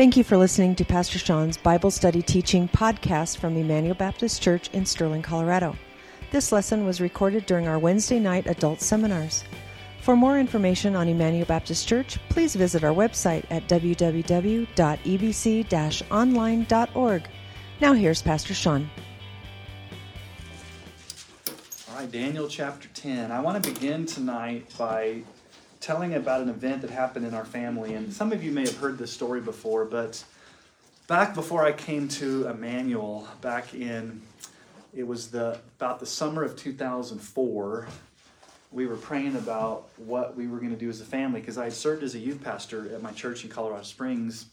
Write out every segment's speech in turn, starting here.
Thank you for listening to Pastor Sean's Bible Study Teaching podcast from Emmanuel Baptist Church in Sterling, Colorado. This lesson was recorded during our Wednesday night adult seminars. For more information on Emmanuel Baptist Church, please visit our website at www.ebc online.org. Now here's Pastor Sean. All right, Daniel chapter 10. I want to begin tonight by telling about an event that happened in our family. And some of you may have heard this story before, but back before I came to Emmanuel, back in it was the about the summer of 2004 we were praying about what we were going to do as a family because I had served as a youth pastor at my church in Colorado Springs.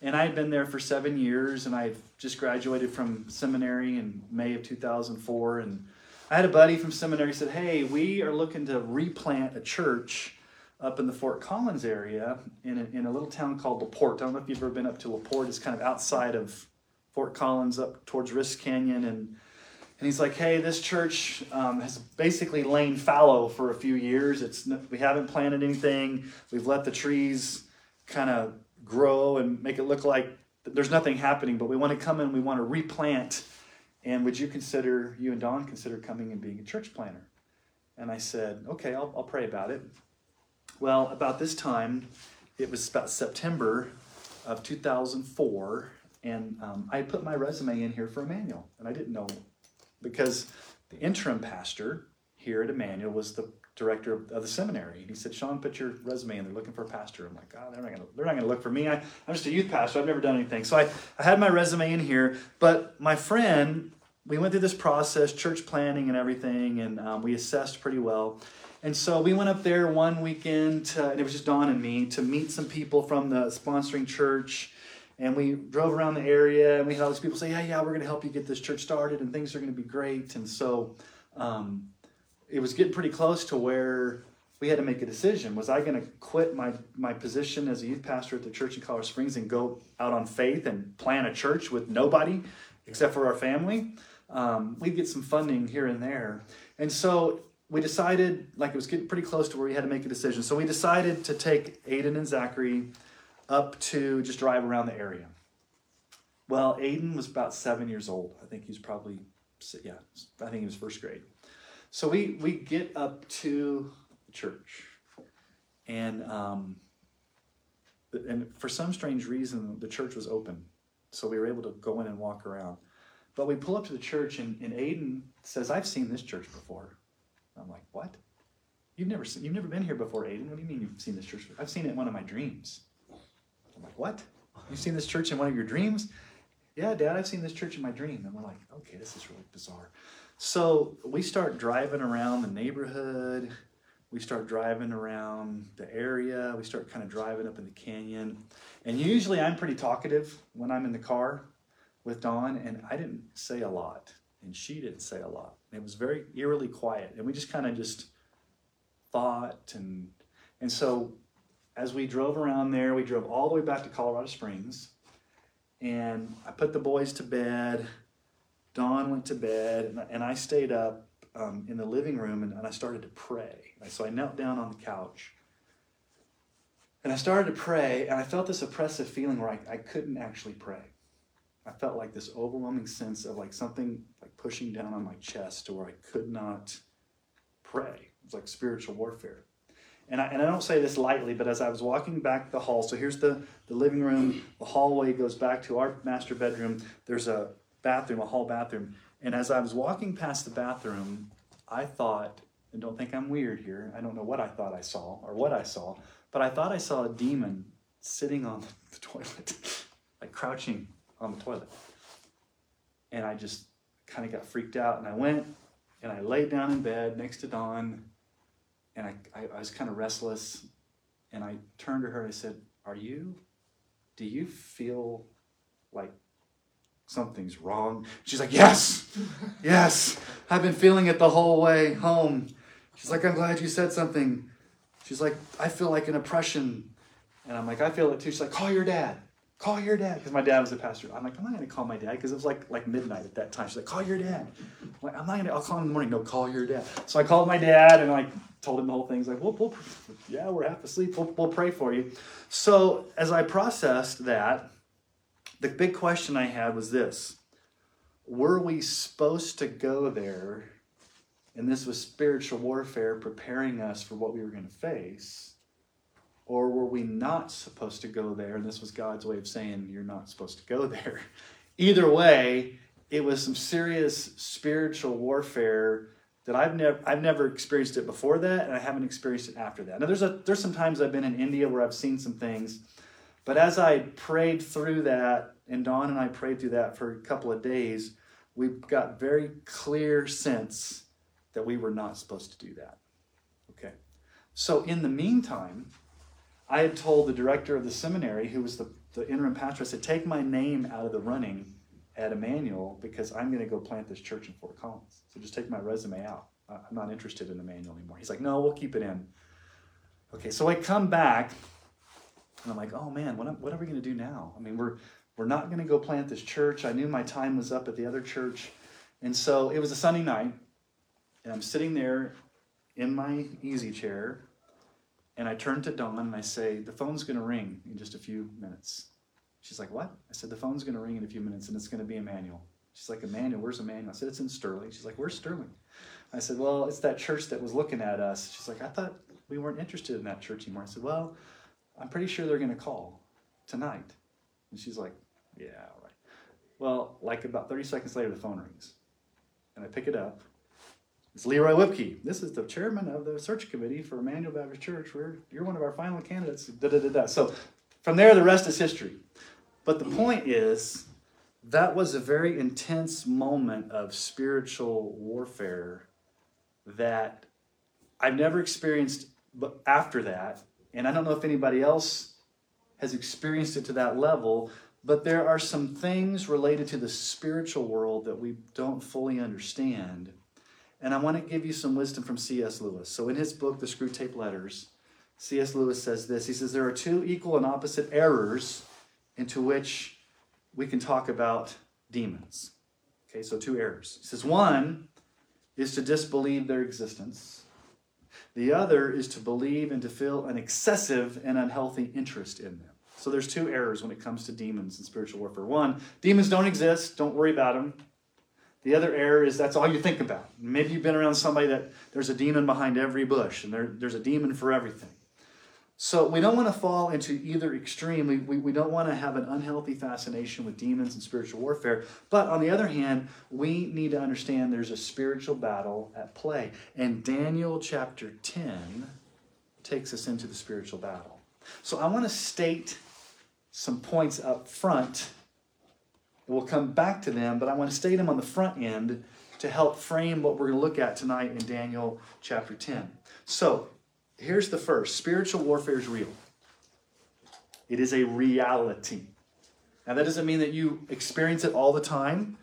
And I had been there for seven years, and I had just graduated from seminary in May of 2004. And I had a buddy from seminary said, Hey, we are looking to replant a church up in the Fort Collins area in a, in a little town called LaPorte. I don't know if you've ever been up to LaPorte. It's kind of outside of Fort Collins, up towards Rist Canyon. And, and he's like, hey, this church um, has basically lain fallow for a few years. It's We haven't planted anything. We've let the trees kind of grow and make it look like there's nothing happening, but we want to come in, we want to replant. And would you consider, you and Dawn consider coming and being a church planter? And I said, okay, I'll, I'll pray about it. Well, about this time, it was about September of 2004, and um, I put my resume in here for Emmanuel, and I didn't know because the interim pastor here at Emmanuel was the director of, the seminary. And he said, Sean, put your resume in. They're looking for a pastor. I'm like, oh, they're not gonna, they're not gonna look for me. I, I'm just a youth pastor. I've never done anything. So I, I had my resume in here, but my friend, we went through this process, church planning and everything, and um, we assessed pretty well. And so we went up there one weekend, to, and it was just Dawn and me, to meet some people from the sponsoring church. And we drove around the area, and we had all these people say, Yeah, yeah, we're going to help you get this church started, and things are going to be great. And so um, it was getting pretty close to where we had to make a decision. Was I going to quit my, my position as a youth pastor at the church in Colorado Springs and go out on faith and plan a church with nobody except for our family? Um, we'd get some funding here and there. And so we decided, like it was getting pretty close to where we had to make a decision. So we decided to take Aiden and Zachary up to just drive around the area. Well, Aiden was about seven years old. I think he's probably, yeah, I think he was first grade. So we, we get up to the church. And, um, and for some strange reason, the church was open. So we were able to go in and walk around. But we pull up to the church, and, and Aiden says, I've seen this church before. I'm like, what? You've never seen, you've never been here before, Aiden. What do you mean you've seen this church? I've seen it in one of my dreams. I'm like, what? You've seen this church in one of your dreams? Yeah, Dad, I've seen this church in my dream. And we're like, okay, this is really bizarre. So we start driving around the neighborhood. We start driving around the area. We start kind of driving up in the canyon. And usually I'm pretty talkative when I'm in the car with Dawn, and I didn't say a lot and she didn't say a lot. It was very eerily quiet, and we just kind of just thought and and so as we drove around there, we drove all the way back to Colorado Springs, and I put the boys to bed. Dawn went to bed, and, and I stayed up um, in the living room, and, and I started to pray. So I knelt down on the couch. And I started to pray, and I felt this oppressive feeling where I, I couldn't actually pray. I felt like this overwhelming sense of like something pushing down on my chest to where I could not pray. It was like spiritual warfare. And I, and I don't say this lightly, but as I was walking back the hall, so here's the, the living room, the hallway goes back to our master bedroom. There's a bathroom, a hall bathroom. And as I was walking past the bathroom, I thought, and don't think I'm weird here, I don't know what I thought I saw or what I saw, but I thought I saw a demon sitting on the toilet, like crouching on the toilet. And I just kind of got freaked out. And I went and I laid down in bed next to Dawn. And I, I, I was kind of restless. And I turned to her and I said, Are you, do you feel like something's wrong? She's like, Yes, yes. I've been feeling it the whole way home. She's like, I'm glad you said something. She's like, I feel like an oppression. And I'm like, I feel it too. She's like, Call your dad call your dad. Because my dad was a pastor. I'm like i'm not going to call my dad because it was like like midnight at that time. She's like call your dad. I'm like i'm not going to i'll call him in the morning. No call your dad. So i called my dad and i told him the whole thing. He's like well, we'll yeah we're half asleep. We'll, we'll pray for you. So as i processed that the big question I had was this. Were we supposed to go there? And this was spiritual warfare preparing us for what we were going to face. Or were we not supposed to go there? And this was God's way of saying, You're not supposed to go there. Either way, it was some serious spiritual warfare that I've never I've never experienced it before that, and I haven't experienced it after that. Now there's a there's some times I've been in India where I've seen some things, but as I prayed through that, and Dawn and I prayed through that for a couple of days, we got very clear sense that we were not supposed to do that. Okay. So in the meantime, I had told the director of the seminary, who was the, the interim pastor, I said, take my name out of the running at Emmanuel because I'm going to go plant this church in Fort Collins. So just take my resume out. I'm not interested in Emmanuel anymore. He's like, no, we'll keep it in. Okay, so I come back and I'm like, oh man, what, what are we going to do now? I mean, we're we're not going to go plant this church. I knew my time was up at the other church, and so it was a Sunday night, and I'm sitting there in my easy chair, and I turn to Dawn and I say, the phone's going to ring in just a few minutes. She's like, What? I said, The phone's going to ring in a few minutes and it's going to be Emmanuel. She's like, Emmanuel, where's Emmanuel? I said, It's in Sterling. She's like, Where's Sterling? I said, Well, it's that church that was looking at us. She's like, I thought we weren't interested in that church anymore. I said, Well, I'm pretty sure they're going to call tonight. And she's like, Yeah, all right. Well, like about 30 seconds later, the phone rings. And I pick it up. It's Leroy Whipke. This is the chairman of the search committee for Emmanuel Baptist Church. We're, you're one of our final candidates. Da, da, da, da. So from there, the rest is history. But the point is, that was a very intense moment of spiritual warfare that I've never experienced after that. And I don't know if anybody else has experienced it to that level, but there are some things related to the spiritual world that we don't fully understand. And I want to give you some wisdom from C.S. Lewis. So, in his book, The Screwtape Letters, C.S. Lewis says this He says, There are two equal and opposite errors into which we can talk about demons. Okay, so two errors. He says one is to disbelieve their existence. The other is to believe and to feel an excessive and unhealthy interest in them. So there's two errors when it comes to demons and spiritual warfare. One, demons don't exist, don't worry about them. The other error is that's all you think about. Maybe you've been around somebody that there's a demon behind every bush and there, there's a demon for everything. So we don't want to fall into either extreme. We, we, we don't want to have an unhealthy fascination with demons and spiritual warfare. But on the other hand, we need to understand there's a spiritual battle at play. And Daniel chapter 10 takes us into the spiritual battle. So I want to state some points up front. We'll come back to them, but I want to state them on the front end to help frame what we're going to look at tonight in Daniel chapter 10. So, Here's the first spiritual warfare is real, it is a reality. Now, that doesn't mean that you experience it all the time.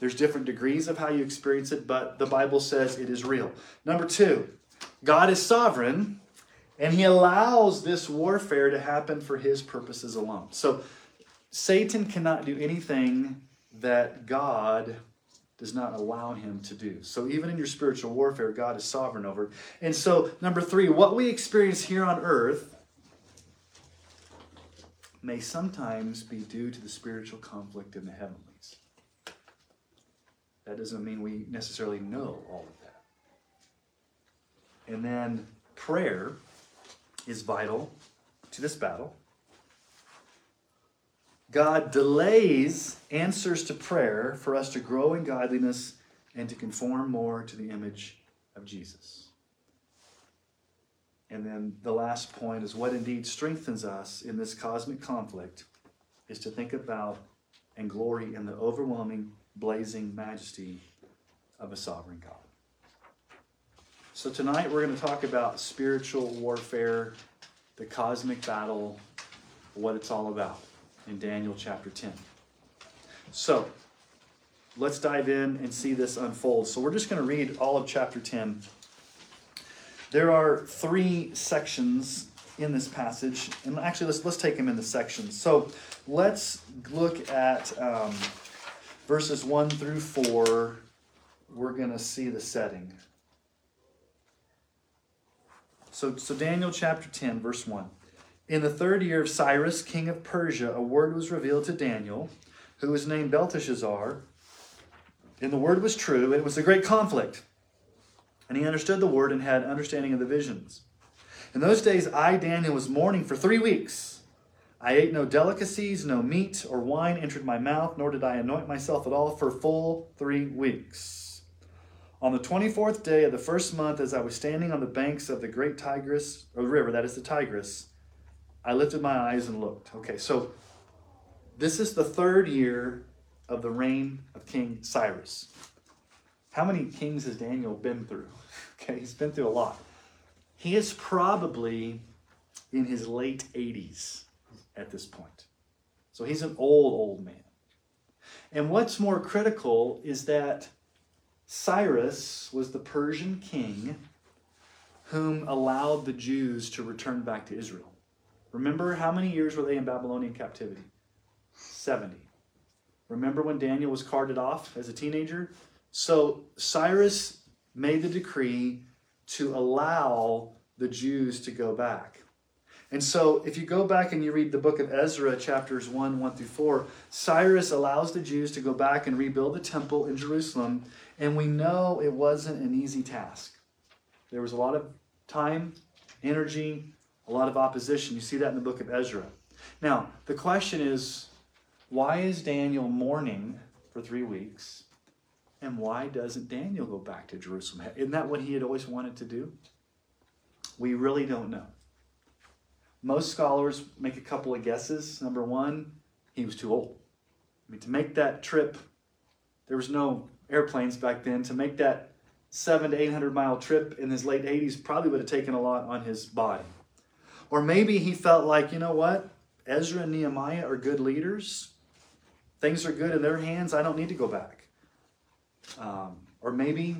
There's different degrees of how you experience it, but the Bible says it is real. Number two, God is sovereign and he allows this warfare to happen for his purposes alone. So Satan cannot do anything that God does not allow him to do. So even in your spiritual warfare, God is sovereign over. And so, number three, what we experience here on earth may sometimes be due to the spiritual conflict in the heavenlies. That doesn't mean we necessarily know all of that. And then prayer is vital to this battle. God delays answers to prayer for us to grow in godliness and to conform more to the image of Jesus. And then the last point is what indeed strengthens us in this cosmic conflict is to think about and glory in the overwhelming, blazing majesty of a sovereign God. So tonight we're going to talk about spiritual warfare, the cosmic battle, what it's all about in Daniel chapter 10. So, let's dive in and see this unfold. So, we're just going to read all of chapter 10. There are three sections in this passage, and actually, let's, let's take them in the sections. So, let's look at um, verses 1 through 4. We're going to see the setting. So, so, Daniel chapter 10, verse 1. In the third year of Cyrus, king of Persia, a word was revealed to Daniel, who was named Belteshazzar. And the word was true. It was a great conflict. And he understood the word and had understanding of the visions. In those days, I, Daniel, was mourning for three weeks. I ate no delicacies, no meat or wine entered my mouth, nor did I anoint myself at all for full three weeks. On the 24th day of the first month, as I was standing on the banks of the great Tigris, or river, that is the Tigris, I lifted my eyes and looked. Okay, so this is the third year of the reign of King Cyrus. How many kings has Daniel been through? Okay, he's been through a lot. He is probably in his late 80s at this point. So he's an old, old man. And what's more critical is that Cyrus was the Persian king whom allowed the Jews to return back to Israel. Remember how many years were they in Babylonian captivity? 70. Remember when Daniel was carted off as a teenager? So Cyrus made the decree to allow the Jews to go back. And so, if you go back and you read the book of Ezra, chapters 1, 1 through 4, Cyrus allows the Jews to go back and rebuild the temple in Jerusalem. And we know it wasn't an easy task. There was a lot of time, energy, a lot of opposition. You see that in the book of Ezra. Now, the question is why is Daniel mourning for three weeks? And why doesn't Daniel go back to Jerusalem? Isn't that what he had always wanted to do? We really don't know. Most scholars make a couple of guesses. Number one, he was too old. I mean, to make that trip, there was no airplanes back then. To make that seven to 800 mile trip in his late 80s probably would have taken a lot on his body. Or maybe he felt like, you know what? Ezra and Nehemiah are good leaders. Things are good in their hands. I don't need to go back. Um, or maybe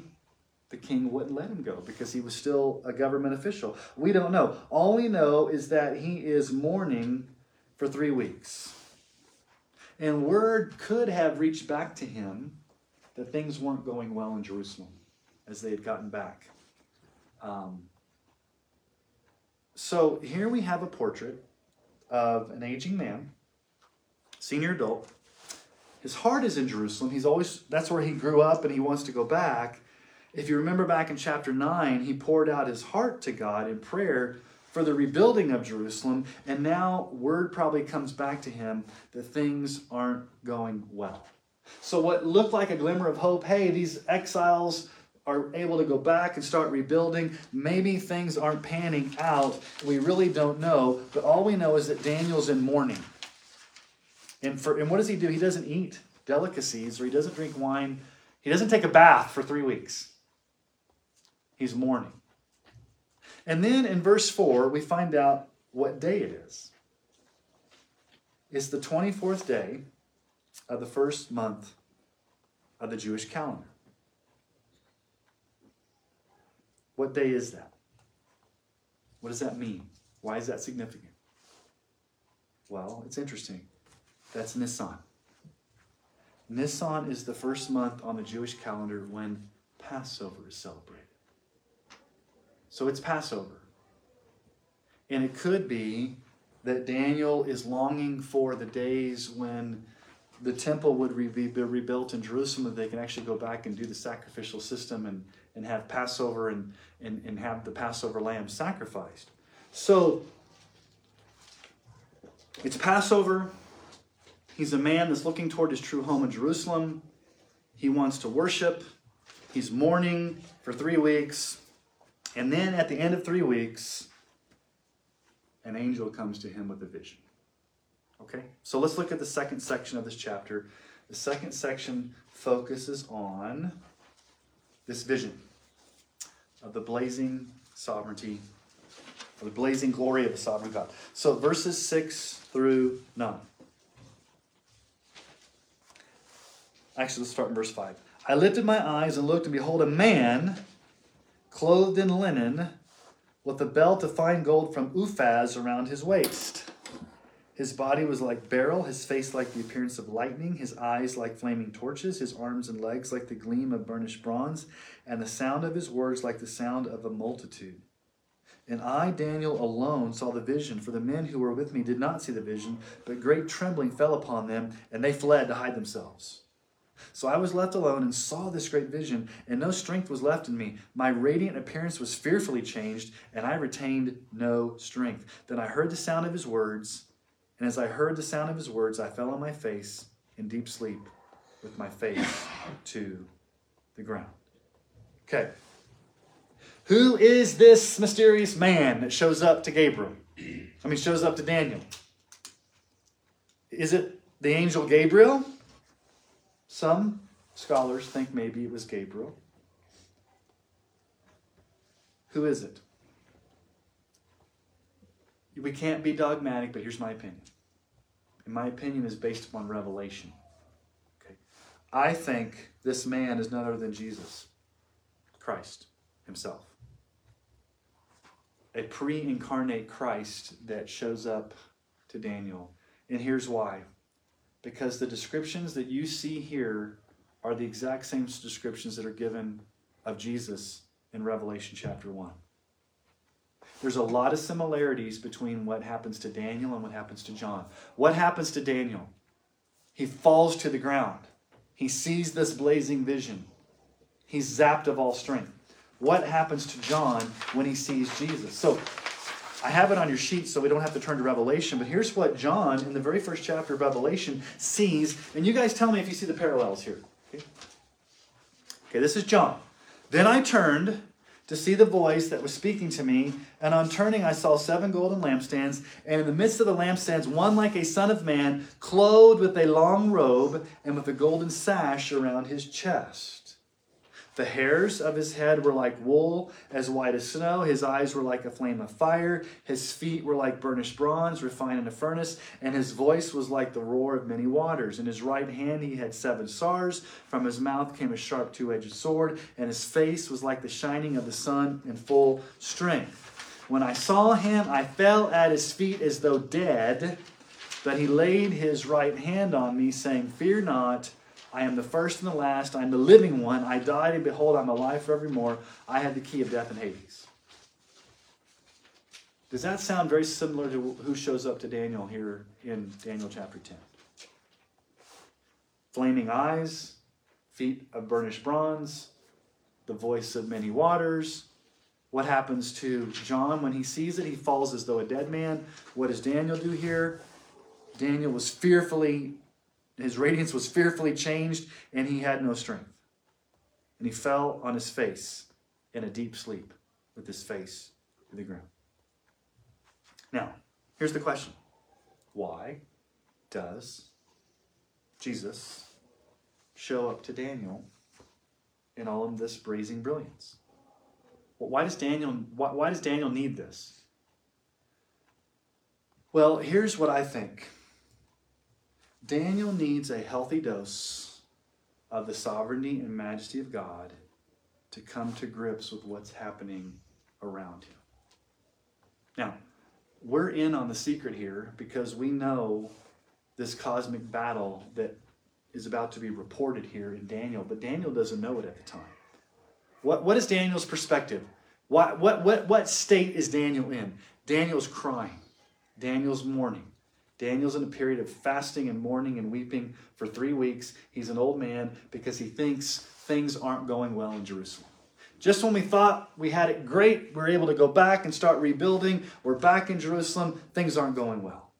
the king wouldn't let him go because he was still a government official. We don't know. All we know is that he is mourning for three weeks. And word could have reached back to him that things weren't going well in Jerusalem as they had gotten back. Um, so here we have a portrait of an aging man, senior adult. His heart is in Jerusalem. He's always that's where he grew up and he wants to go back. If you remember back in chapter 9, he poured out his heart to God in prayer for the rebuilding of Jerusalem, and now word probably comes back to him that things aren't going well. So, what looked like a glimmer of hope hey, these exiles are able to go back and start rebuilding. Maybe things aren't panning out. We really don't know, but all we know is that Daniel's in mourning. And, for, and what does he do? He doesn't eat delicacies or he doesn't drink wine. He doesn't take a bath for three weeks. He's mourning. And then in verse 4, we find out what day it is. It's the 24th day of the first month of the Jewish calendar. What day is that? What does that mean? Why is that significant? Well, it's interesting. That's Nisan. Nisan is the first month on the Jewish calendar when Passover is celebrated. So it's Passover. And it could be that Daniel is longing for the days when the temple would be rebuilt in Jerusalem, that they can actually go back and do the sacrificial system and, and have Passover and, and, and have the Passover lamb sacrificed. So it's Passover. He's a man that's looking toward his true home in Jerusalem. He wants to worship. He's mourning for three weeks. And then at the end of three weeks, an angel comes to him with a vision. Okay? So let's look at the second section of this chapter. The second section focuses on this vision of the blazing sovereignty, of the blazing glory of the sovereign God. So verses 6 through 9. Actually, let's start in verse 5. I lifted my eyes and looked, and behold, a man clothed in linen with a belt of fine gold from Uphaz around his waist. His body was like beryl, his face like the appearance of lightning, his eyes like flaming torches, his arms and legs like the gleam of burnished bronze, and the sound of his words like the sound of a multitude. And I, Daniel, alone saw the vision, for the men who were with me did not see the vision, but great trembling fell upon them, and they fled to hide themselves. So I was left alone and saw this great vision, and no strength was left in me. My radiant appearance was fearfully changed, and I retained no strength. Then I heard the sound of his words, and as I heard the sound of his words, I fell on my face in deep sleep with my face to the ground. Okay. Who is this mysterious man that shows up to Gabriel? I mean, shows up to Daniel. Is it the angel Gabriel? Some scholars think maybe it was Gabriel. Who is it? We can't be dogmatic, but here's my opinion. And my opinion is based upon revelation. Okay. I think this man is none other than Jesus, Christ himself. A pre incarnate Christ that shows up to Daniel. And here's why because the descriptions that you see here are the exact same descriptions that are given of Jesus in Revelation chapter 1. There's a lot of similarities between what happens to Daniel and what happens to John. What happens to Daniel? He falls to the ground. He sees this blazing vision. He's zapped of all strength. What happens to John when he sees Jesus? So I have it on your sheet so we don't have to turn to Revelation, but here's what John, in the very first chapter of Revelation, sees. And you guys tell me if you see the parallels here. Okay, okay this is John. Then I turned to see the voice that was speaking to me, and on turning I saw seven golden lampstands, and in the midst of the lampstands one like a son of man, clothed with a long robe and with a golden sash around his chest. The hairs of his head were like wool, as white as snow. His eyes were like a flame of fire. His feet were like burnished bronze, refined in a furnace. And his voice was like the roar of many waters. In his right hand he had seven stars. From his mouth came a sharp two edged sword. And his face was like the shining of the sun in full strength. When I saw him, I fell at his feet as though dead. But he laid his right hand on me, saying, Fear not. I am the first and the last. I am the living one. I died, and behold, I'm alive forevermore. I have the key of death and Hades. Does that sound very similar to who shows up to Daniel here in Daniel chapter 10? Flaming eyes, feet of burnished bronze, the voice of many waters. What happens to John when he sees it? He falls as though a dead man. What does Daniel do here? Daniel was fearfully his radiance was fearfully changed, and he had no strength. And he fell on his face in a deep sleep with his face to the ground. Now, here's the question Why does Jesus show up to Daniel in all of this brazen brilliance? Well, why does Daniel why, why does Daniel need this? Well, here's what I think. Daniel needs a healthy dose of the sovereignty and majesty of God to come to grips with what's happening around him. Now, we're in on the secret here because we know this cosmic battle that is about to be reported here in Daniel, but Daniel doesn't know it at the time. What, what is Daniel's perspective? What, what, what, what state is Daniel in? Daniel's crying, Daniel's mourning. Daniel's in a period of fasting and mourning and weeping for three weeks. He's an old man because he thinks things aren't going well in Jerusalem. Just when we thought we had it great, we're able to go back and start rebuilding. We're back in Jerusalem. Things aren't going well.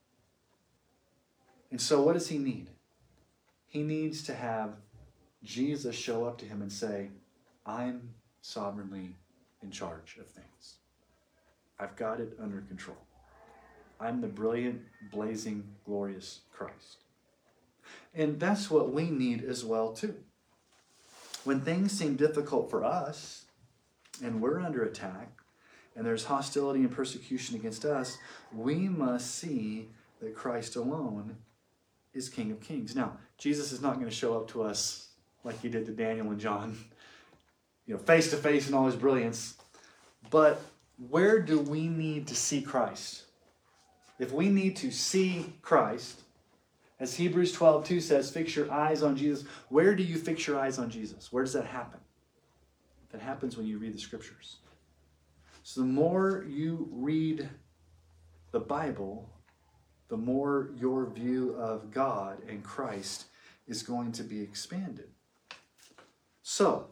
And so, what does he need? He needs to have Jesus show up to him and say, I'm sovereignly in charge of things. I've got it under control. I'm the brilliant, blazing, glorious Christ. And that's what we need as well, too. When things seem difficult for us and we're under attack and there's hostility and persecution against us, we must see that Christ alone is King of Kings. Now, Jesus is not going to show up to us like he did to Daniel and John, you know, face to face in all his brilliance. But where do we need to see Christ? If we need to see Christ, as Hebrews 12 2 says, fix your eyes on Jesus, where do you fix your eyes on Jesus? Where does that happen? That happens when you read the scriptures. So the more you read the Bible, the more your view of God and Christ is going to be expanded. So,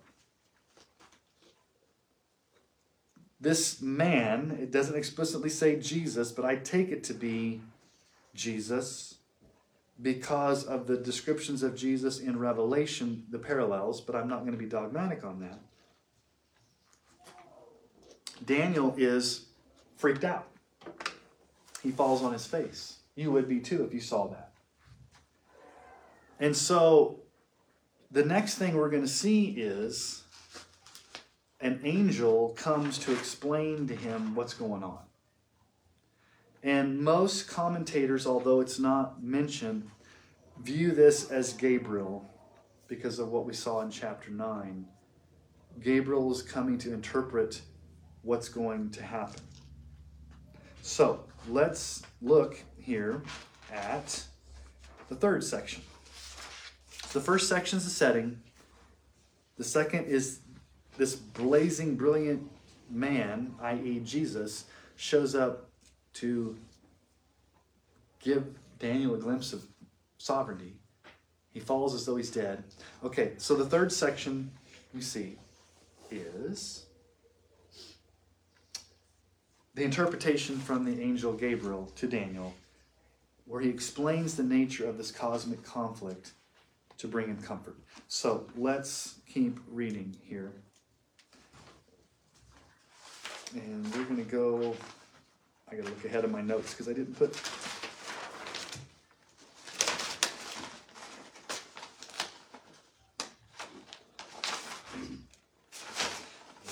this man, it doesn't explicitly say Jesus, but I take it to be Jesus because of the descriptions of Jesus in Revelation, the parallels, but I'm not going to be dogmatic on that. Daniel is freaked out. He falls on his face. You would be too if you saw that. And so the next thing we're going to see is an angel comes to explain to him what's going on. And most commentators, although it's not mentioned, view this as Gabriel because of what we saw in chapter 9. Gabriel is coming to interpret what's going to happen. So let's look here at the third section. The first section is the setting. The second is this blazing, brilliant man, i.e., Jesus, shows up to give Daniel a glimpse of sovereignty. He falls as though he's dead. Okay, so the third section we see is the interpretation from the angel Gabriel to Daniel, where he explains the nature of this cosmic conflict to bring him comfort. So let's keep reading here. And we're to go. I got to look ahead of my notes because I didn't put.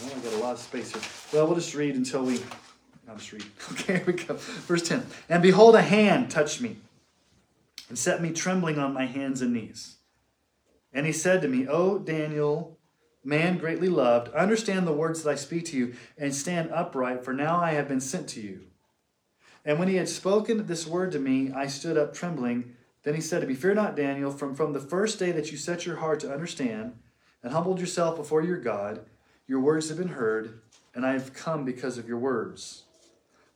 Well, I got a lot of space here. Well, we'll just read until we I'll just read. Okay, here we go. Verse 10. And behold, a hand touched me and set me trembling on my hands and knees. And he said to me, O Daniel, man greatly loved, understand the words that I speak to you and stand upright, for now I have been sent to you. And when he had spoken this word to me, I stood up trembling. Then he said to me, Fear not, Daniel, from, from the first day that you set your heart to understand and humbled yourself before your God, your words have been heard, and I have come because of your words.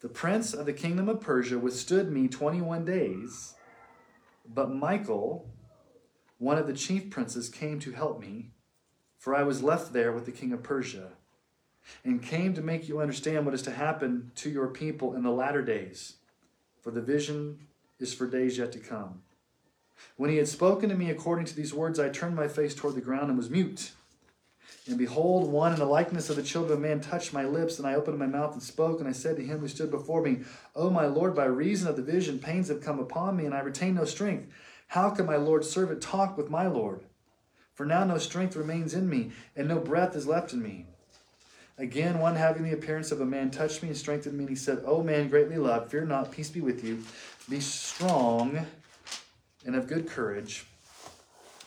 The prince of the kingdom of Persia withstood me 21 days, but Michael, one of the chief princes, came to help me, for I was left there with the king of Persia, and came to make you understand what is to happen to your people in the latter days, for the vision is for days yet to come. When he had spoken to me according to these words, I turned my face toward the ground and was mute. And behold, one in the likeness of the children of man touched my lips, and I opened my mouth and spoke, and I said to him who stood before me, O my Lord, by reason of the vision, pains have come upon me, and I retain no strength. How can my Lord's servant talk with my Lord? For now no strength remains in me, and no breath is left in me. Again, one having the appearance of a man touched me and strengthened me, and he said, O man greatly loved, fear not, peace be with you. Be strong and of good courage.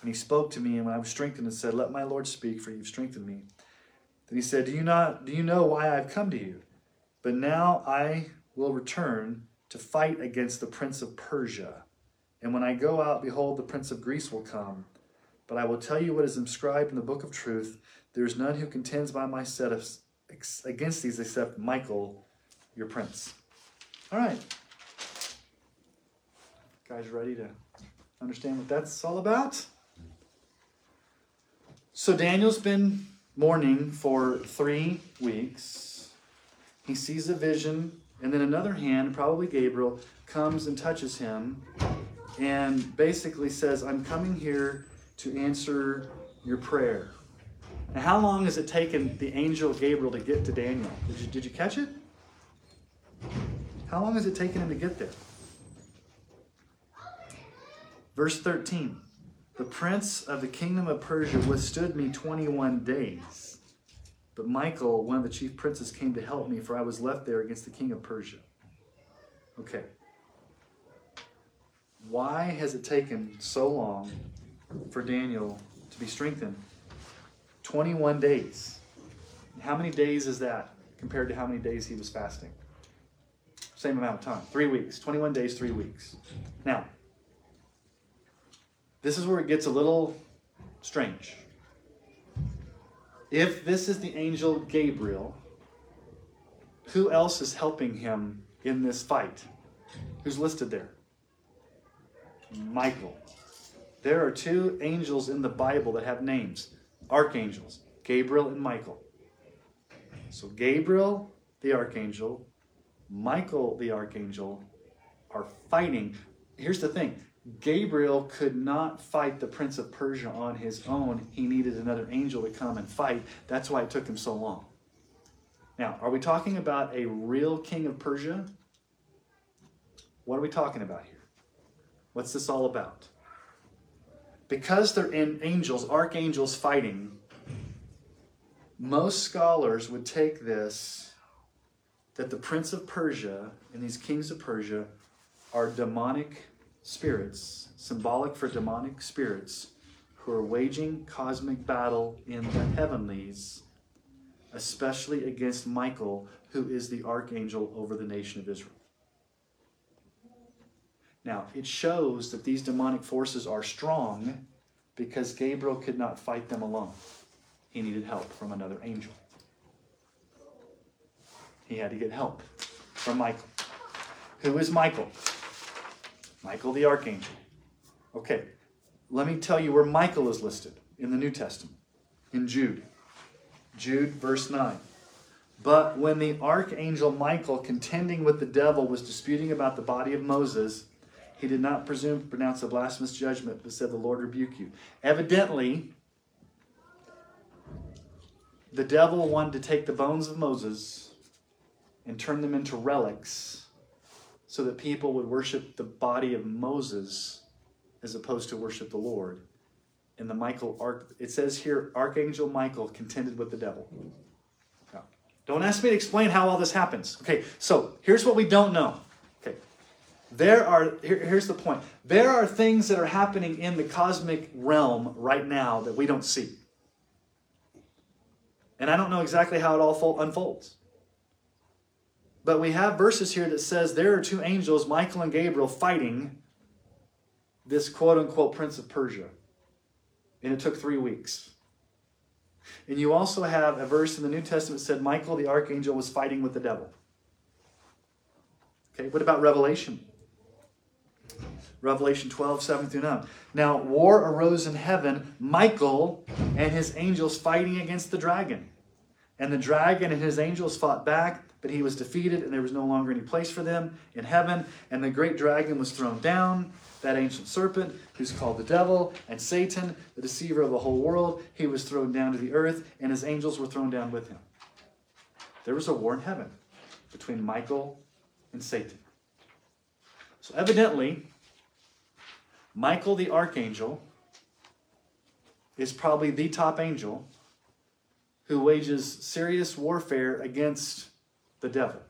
And he spoke to me, and when I was strengthened, and said, Let my Lord speak, for you've strengthened me. Then he said, Do you not do you know why I've come to you? But now I will return to fight against the prince of Persia. And when I go out, behold, the prince of Greece will come. But I will tell you what is inscribed in the book of truth. There is none who contends by my set of, against these except Michael, your prince. All right. Guys, ready to understand what that's all about? So Daniel's been mourning for three weeks. He sees a vision, and then another hand, probably Gabriel, comes and touches him and basically says, I'm coming here to answer your prayer. Now, how long has it taken the angel Gabriel to get to Daniel? Did you, did you catch it? How long has it taken him to get there? Verse 13 The prince of the kingdom of Persia withstood me 21 days. But Michael, one of the chief princes, came to help me, for I was left there against the king of Persia. Okay. Why has it taken so long for Daniel to be strengthened? 21 days. How many days is that compared to how many days he was fasting? Same amount of time. Three weeks. 21 days, three weeks. Now, this is where it gets a little strange. If this is the angel Gabriel, who else is helping him in this fight? Who's listed there? Michael. There are two angels in the Bible that have names archangels, Gabriel and Michael. So, Gabriel, the archangel, Michael, the archangel, are fighting. Here's the thing Gabriel could not fight the prince of Persia on his own. He needed another angel to come and fight. That's why it took him so long. Now, are we talking about a real king of Persia? What are we talking about here? What's this all about? Because they're in angels, archangels fighting, most scholars would take this that the prince of Persia and these kings of Persia are demonic spirits, symbolic for demonic spirits who are waging cosmic battle in the heavenlies, especially against Michael, who is the archangel over the nation of Israel. Now, it shows that these demonic forces are strong because Gabriel could not fight them alone. He needed help from another angel. He had to get help from Michael. Who is Michael? Michael the archangel. Okay, let me tell you where Michael is listed in the New Testament, in Jude. Jude, verse 9. But when the archangel Michael, contending with the devil, was disputing about the body of Moses, he did not presume to pronounce a blasphemous judgment, but said, The Lord rebuke you. Evidently, the devil wanted to take the bones of Moses and turn them into relics so that people would worship the body of Moses as opposed to worship the Lord. And the Michael, it says here, Archangel Michael contended with the devil. Don't ask me to explain how all this happens. Okay, so here's what we don't know. There are, here, here's the point. There are things that are happening in the cosmic realm right now that we don't see. And I don't know exactly how it all unfolds. But we have verses here that says there are two angels, Michael and Gabriel, fighting this quote unquote prince of Persia. And it took three weeks. And you also have a verse in the New Testament that said Michael the archangel was fighting with the devil. Okay, what about Revelation? Revelation 12, 7 through 9. Now, war arose in heaven, Michael and his angels fighting against the dragon. And the dragon and his angels fought back but he was defeated, and there was no longer any place for them in heaven. And the great dragon was thrown down, that ancient serpent, who's called the devil, and Satan, the deceiver of the whole world. He was thrown down to the earth, and his angels were thrown down with him. There was a war in heaven between Michael and Satan. So, evidently, Michael the archangel is probably the top angel who wages serious warfare against the devil.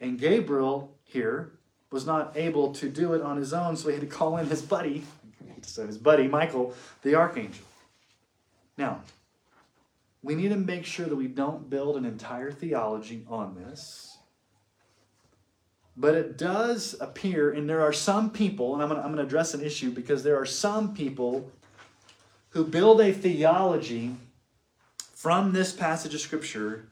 And Gabriel here was not able to do it on his own, so he had to call in his buddy, so his buddy Michael, the archangel. Now, we need to make sure that we don't build an entire theology on this. But it does appear, and there are some people, and I'm going to address an issue because there are some people who build a theology from this passage of Scripture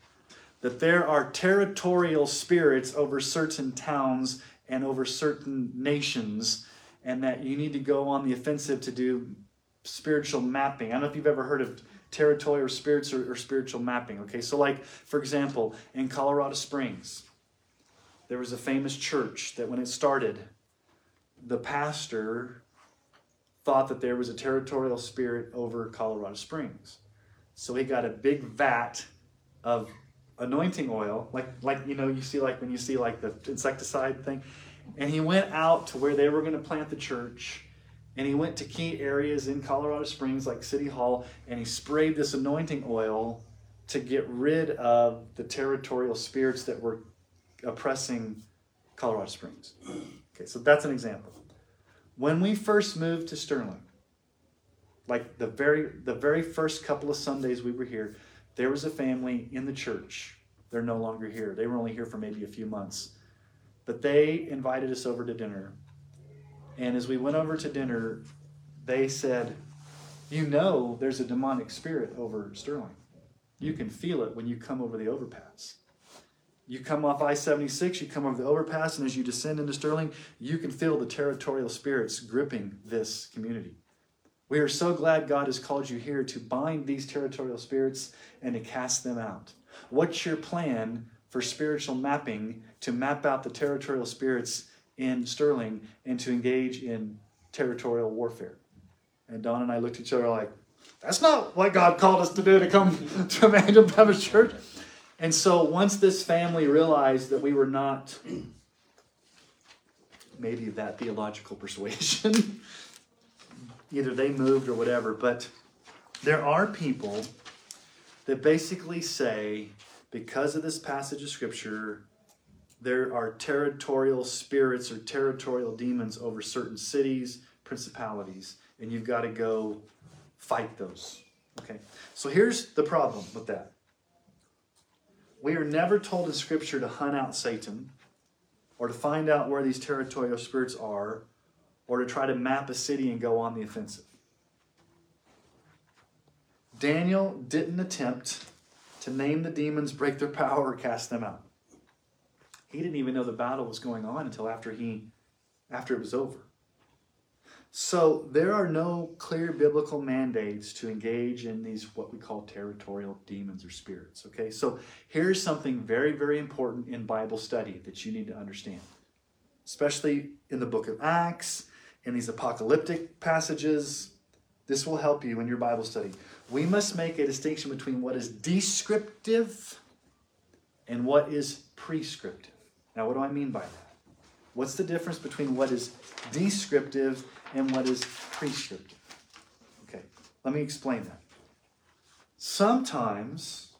that there are territorial spirits over certain towns and over certain nations, and that you need to go on the offensive to do spiritual mapping. I don't know if you've ever heard of territorial spirits or, or spiritual mapping. Okay, so like for example, in Colorado Springs, there was a famous church that when it started, the pastor thought that there was a territorial spirit over Colorado Springs. So he got a big vat of anointing oil, like like you know you see like when you see like the insecticide thing, and he went out to where they were going to plant the church, and he went to key areas in Colorado Springs like City Hall, and he sprayed this anointing oil to get rid of the territorial spirits that were oppressing Colorado Springs. Okay, so that's an example. When we first moved to Sterling, like the very the very first couple of Sundays we were here, there was a family in the church. They're no longer here. They were only here for maybe a few months. But they invited us over to dinner. And as we went over to dinner, they said, You know, there's a demonic spirit over Sterling. You can feel it when you come over the overpass. You come off I 76, you come over the overpass, and as you descend into Sterling, you can feel the territorial spirits gripping this community. We are so glad God has called you here to bind these territorial spirits and to cast them out. What's your plan for spiritual mapping to map out the territorial spirits in Sterling and to engage in territorial warfare? And Dawn and I looked at each other like, that's not what God called us to do to come to Emmanuel Baptist Church. And so once this family realized that we were not maybe that theological persuasion, either they moved or whatever, but there are people that basically say, because of this passage of Scripture, there are territorial spirits or territorial demons over certain cities, principalities, and you've got to go fight those. Okay? So here's the problem with that. We are never told in Scripture to hunt out Satan or to find out where these territorial spirits are or to try to map a city and go on the offensive. Daniel didn't attempt to name the demons, break their power, or cast them out. He didn't even know the battle was going on until after he after it was over. So there are no clear biblical mandates to engage in these what we call territorial demons or spirits. Okay, so here's something very, very important in Bible study that you need to understand, especially in the book of Acts, in these apocalyptic passages. This will help you in your Bible study. We must make a distinction between what is descriptive and what is prescriptive. Now, what do I mean by that? What's the difference between what is descriptive and what is prescriptive? Okay, let me explain that. Sometimes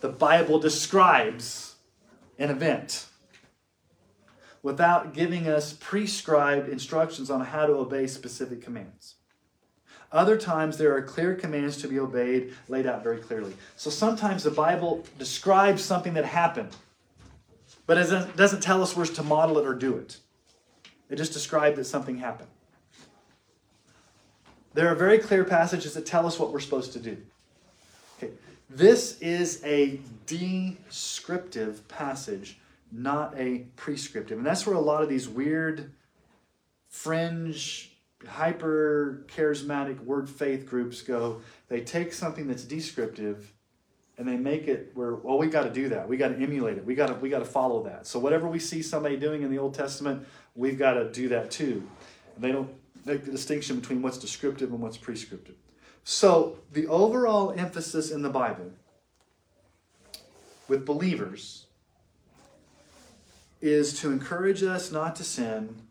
the Bible describes an event without giving us prescribed instructions on how to obey specific commands. Other times, there are clear commands to be obeyed, laid out very clearly. So sometimes the Bible describes something that happened, but it doesn't tell us we're to model it or do it. It just describes that something happened. There are very clear passages that tell us what we're supposed to do. Okay. This is a descriptive passage, not a prescriptive. And that's where a lot of these weird fringe hyper charismatic word faith groups go. They take something that's descriptive and they make it where well we got to do that. We got to emulate it. We got to we got to follow that. So whatever we see somebody doing in the Old Testament, we've got to do that too. And they don't make the distinction between what's descriptive and what's prescriptive. So the overall emphasis in the Bible with believers is to encourage us not to sin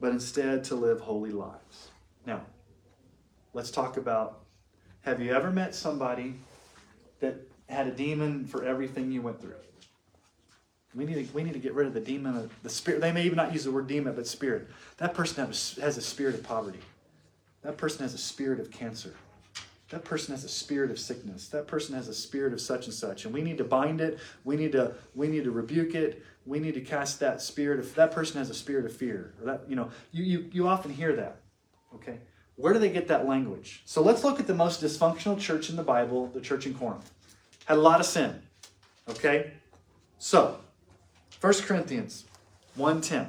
but instead to live holy lives. Now, let's talk about have you ever met somebody that had a demon for everything you went through? We need to, we need to get rid of the demon, of the spirit. They may even not use the word demon, but spirit. That person has, has a spirit of poverty. That person has a spirit of cancer. That person has a spirit of sickness. That person has a spirit of such and such. And we need to bind it. We need to, we need to rebuke it we need to cast that spirit of that person has a spirit of fear or that you know you, you you often hear that okay where do they get that language so let's look at the most dysfunctional church in the bible the church in corinth had a lot of sin okay so 1 corinthians 1.10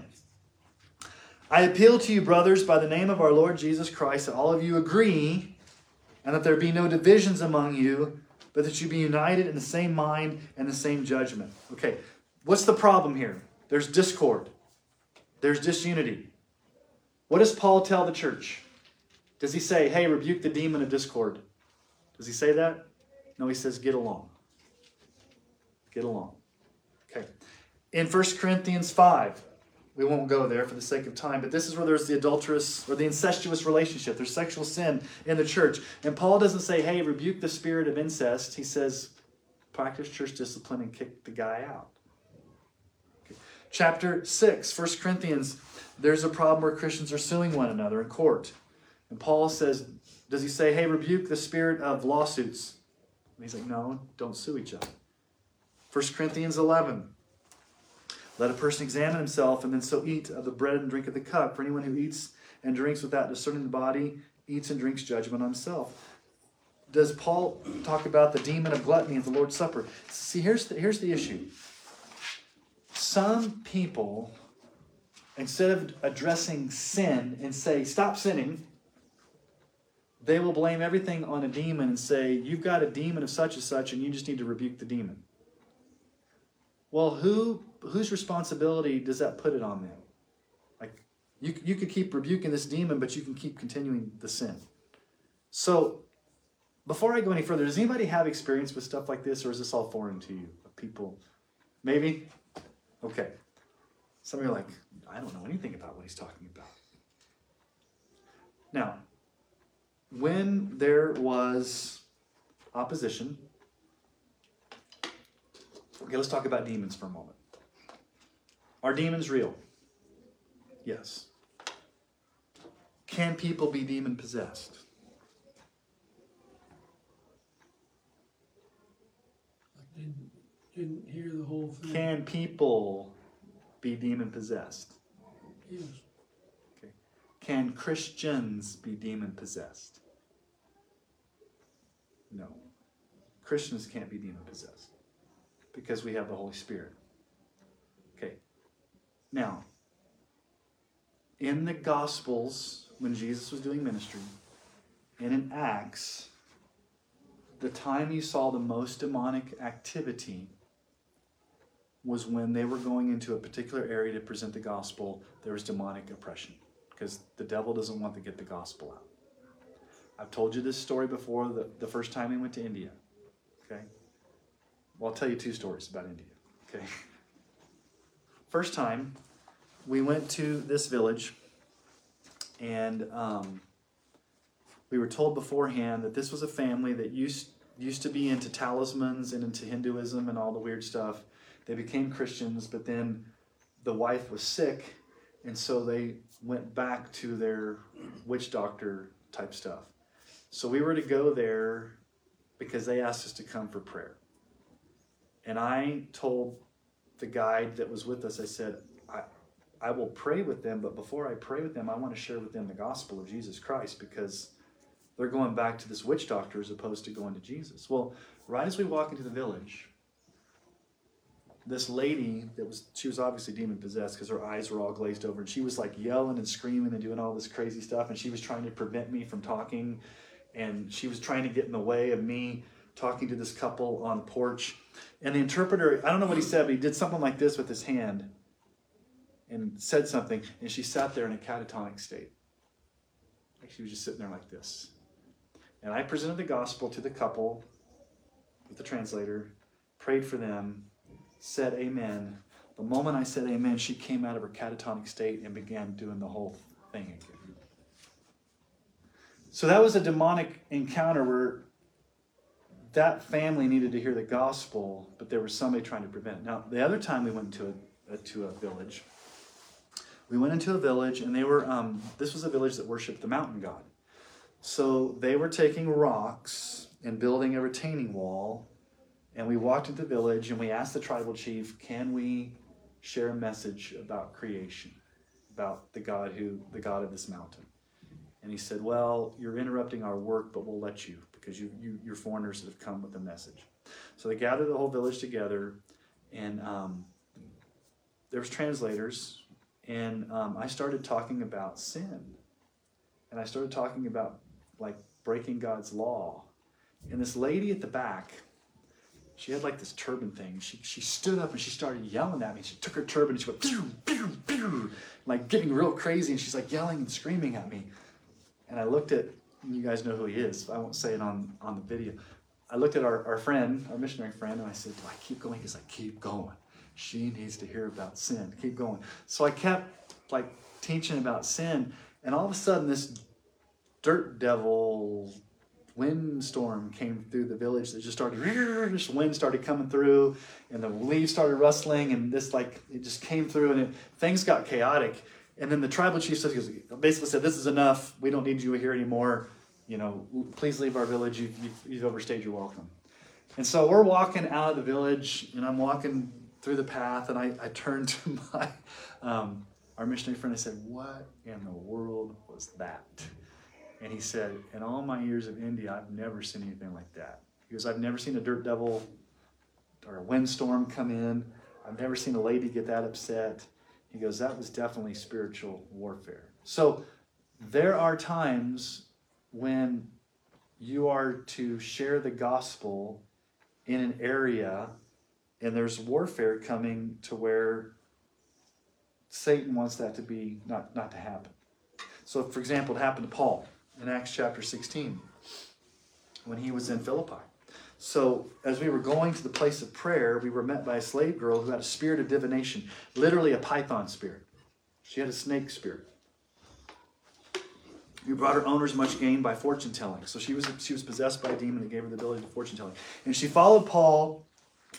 i appeal to you brothers by the name of our lord jesus christ that all of you agree and that there be no divisions among you but that you be united in the same mind and the same judgment okay What's the problem here? There's discord, there's disunity. What does Paul tell the church? Does he say, hey, rebuke the demon of discord? Does he say that? No, he says, get along. Get along. Okay. In 1 Corinthians 5, we won't go there for the sake of time, but this is where there's the adulterous or the incestuous relationship. There's sexual sin in the church. And Paul doesn't say, hey, rebuke the spirit of incest. He says, practice church discipline and kick the guy out chapter 6, 1 Corinthians, there's a problem where Christians are suing one another in court. And Paul says, Does he say, hey, rebuke the spirit of lawsuits? And he's like, No, don't sue each other. 1 Corinthians 11. Let a person examine himself and then so eat of the bread and drink of the cup. For anyone who eats and drinks without discerning the body eats and drinks judgment on himself. Does Paul talk about the demon of gluttony at the Lord's Supper? See, here's the, here's the issue some people, instead of addressing sin and say, stop sinning, they will blame everything on a demon and say, You've got a demon of such and such, and you just need to rebuke the demon. Well, who whose responsibility does that put it on them? Like you, you could keep rebuking this demon, but you can keep continuing the sin. So before I go any further, does anybody have experience with stuff like this, or is this all foreign to you? People, maybe? Okay. Some of you are like, I don't know anything about what he's talking about. Now, when there was opposition, okay, let's talk about demons for a moment. Are demons real? Yes. Can people be demon possessed? I didn't, didn't hear the whole thing. Can people be demon possessed? Yes, Okay. Can Christians be demon possessed? No. Christians can't be demon possessed because we have the Holy Spirit. Now, in the Gospels, when Jesus was doing ministry, and in Acts, the time you saw the most demonic activity was when they were going into a particular area to present the gospel, there was demonic oppression because the devil doesn't want to get the gospel out. I've told you this story before the, the first time we went to India. Okay? Well, I'll tell you two stories about India. Okay? First time, we went to this village and um, we were told beforehand that this was a family that used used to be into talismans and into Hinduism and all the weird stuff. They became Christians, but then the wife was sick, and so they went back to their witch doctor type stuff. So we were to go there because they asked us to come for prayer. And I told the guide that was with us, I said, I, I will pray with them, but before I pray with them, I want to share with them the gospel of Jesus Christ because they're going back to this witch doctor as opposed to going to Jesus. Well, right as we walk into the village, this lady that was she was obviously demon possessed because her eyes were all glazed over and she was like yelling and screaming and doing all this crazy stuff and she was trying to prevent me from talking and she was trying to get in the way of me talking to this couple on the porch and the interpreter i don't know what he said but he did something like this with his hand and said something and she sat there in a catatonic state like she was just sitting there like this and i presented the gospel to the couple with the translator prayed for them said amen. The moment I said amen, she came out of her catatonic state and began doing the whole thing again. So that was a demonic encounter where that family needed to hear the gospel, but there was somebody trying to prevent it. Now, the other time we went to a, to a village, we went into a village and they were, um, this was a village that worshiped the mountain god. So they were taking rocks and building a retaining wall and we walked into the village and we asked the tribal chief, can we share a message about creation, about the God who, the God of this mountain? And he said, well, you're interrupting our work, but we'll let you because you, you, you're foreigners that have come with a message. So they gathered the whole village together and um, there was translators and um, I started talking about sin. And I started talking about like breaking God's law. And this lady at the back, she had like this turban thing. She, she stood up and she started yelling at me. She took her turban and she went, pew, pew, pew, like getting real crazy. And she's like yelling and screaming at me. And I looked at, you guys know who he is. I won't say it on, on the video. I looked at our, our friend, our missionary friend, and I said, Do I keep going? He's like, Keep going. She needs to hear about sin. Keep going. So I kept like teaching about sin. And all of a sudden, this dirt devil windstorm came through the village that just started this wind started coming through and the leaves started rustling and this like it just came through and it, things got chaotic and then the tribal chief said, basically said this is enough we don't need you here anymore you know please leave our village you've, you've, you've overstayed your welcome and so we're walking out of the village and i'm walking through the path and i, I turned to my um, our missionary friend i said what in the world was that and he said, In all my years of India, I've never seen anything like that. Goes, I've never seen a dirt devil or a windstorm come in. I've never seen a lady get that upset. He goes, That was definitely spiritual warfare. So there are times when you are to share the gospel in an area and there's warfare coming to where Satan wants that to be not, not to happen. So, for example, it happened to Paul in Acts chapter 16 when he was in Philippi. So, as we were going to the place of prayer, we were met by a slave girl who had a spirit of divination, literally a python spirit. She had a snake spirit. Who brought her owners much gain by fortune telling. So she was she was possessed by a demon that gave her the ability to fortune telling. And she followed Paul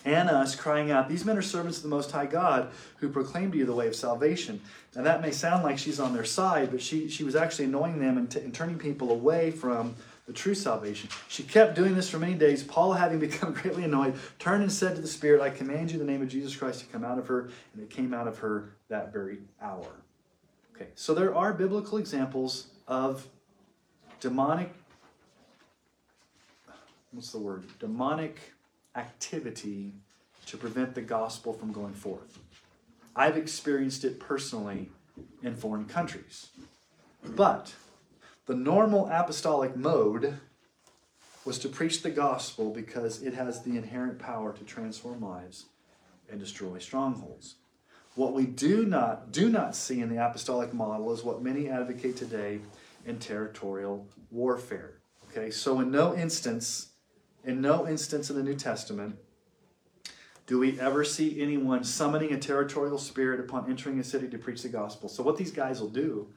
and us, crying out, These men are servants of the Most High God who proclaim to you the way of salvation. Now, that may sound like she's on their side, but she, she was actually annoying them and, t- and turning people away from the true salvation. She kept doing this for many days. Paul, having become greatly annoyed, turned and said to the Spirit, I command you in the name of Jesus Christ to come out of her. And it came out of her that very hour. Okay, so there are biblical examples of demonic, what's the word? Demonic activity to prevent the gospel from going forth. I've experienced it personally in foreign countries. But the normal apostolic mode was to preach the gospel because it has the inherent power to transform lives and destroy strongholds. What we do not do not see in the apostolic model is what many advocate today in territorial warfare. Okay? So in no instance in no instance in the New Testament do we ever see anyone summoning a territorial spirit upon entering a city to preach the gospel. So what these guys will do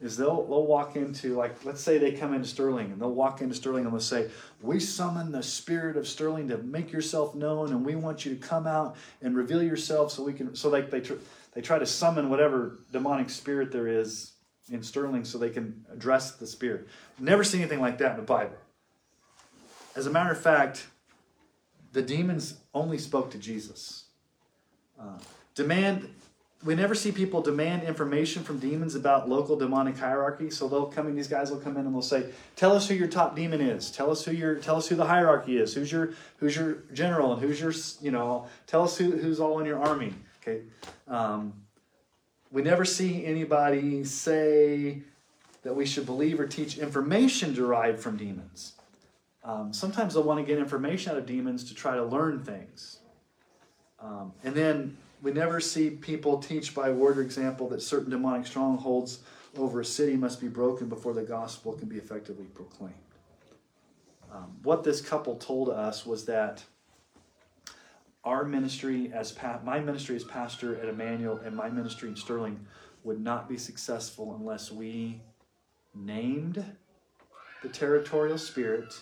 is they'll they'll walk into like let's say they come into Sterling and they'll walk into Sterling and they'll say, "We summon the spirit of Sterling to make yourself known, and we want you to come out and reveal yourself so we can." So like they tr- they try to summon whatever demonic spirit there is in Sterling so they can address the spirit. Never see anything like that in the Bible. As a matter of fact, the demons only spoke to Jesus. Uh, demand we never see people demand information from demons about local demonic hierarchy. So they'll come in, these guys will come in and they'll say, Tell us who your top demon is. Tell us who your tell us who the hierarchy is. Who's your who's your general and who's your you know, tell us who, who's all in your army. Okay. Um, we never see anybody say that we should believe or teach information derived from demons. Um, sometimes they'll want to get information out of demons to try to learn things. Um, and then we never see people teach by word or example that certain demonic strongholds over a city must be broken before the gospel can be effectively proclaimed. Um, what this couple told us was that our ministry as pa- my ministry as pastor at Emmanuel and my ministry in Sterling would not be successful unless we named the territorial spirit,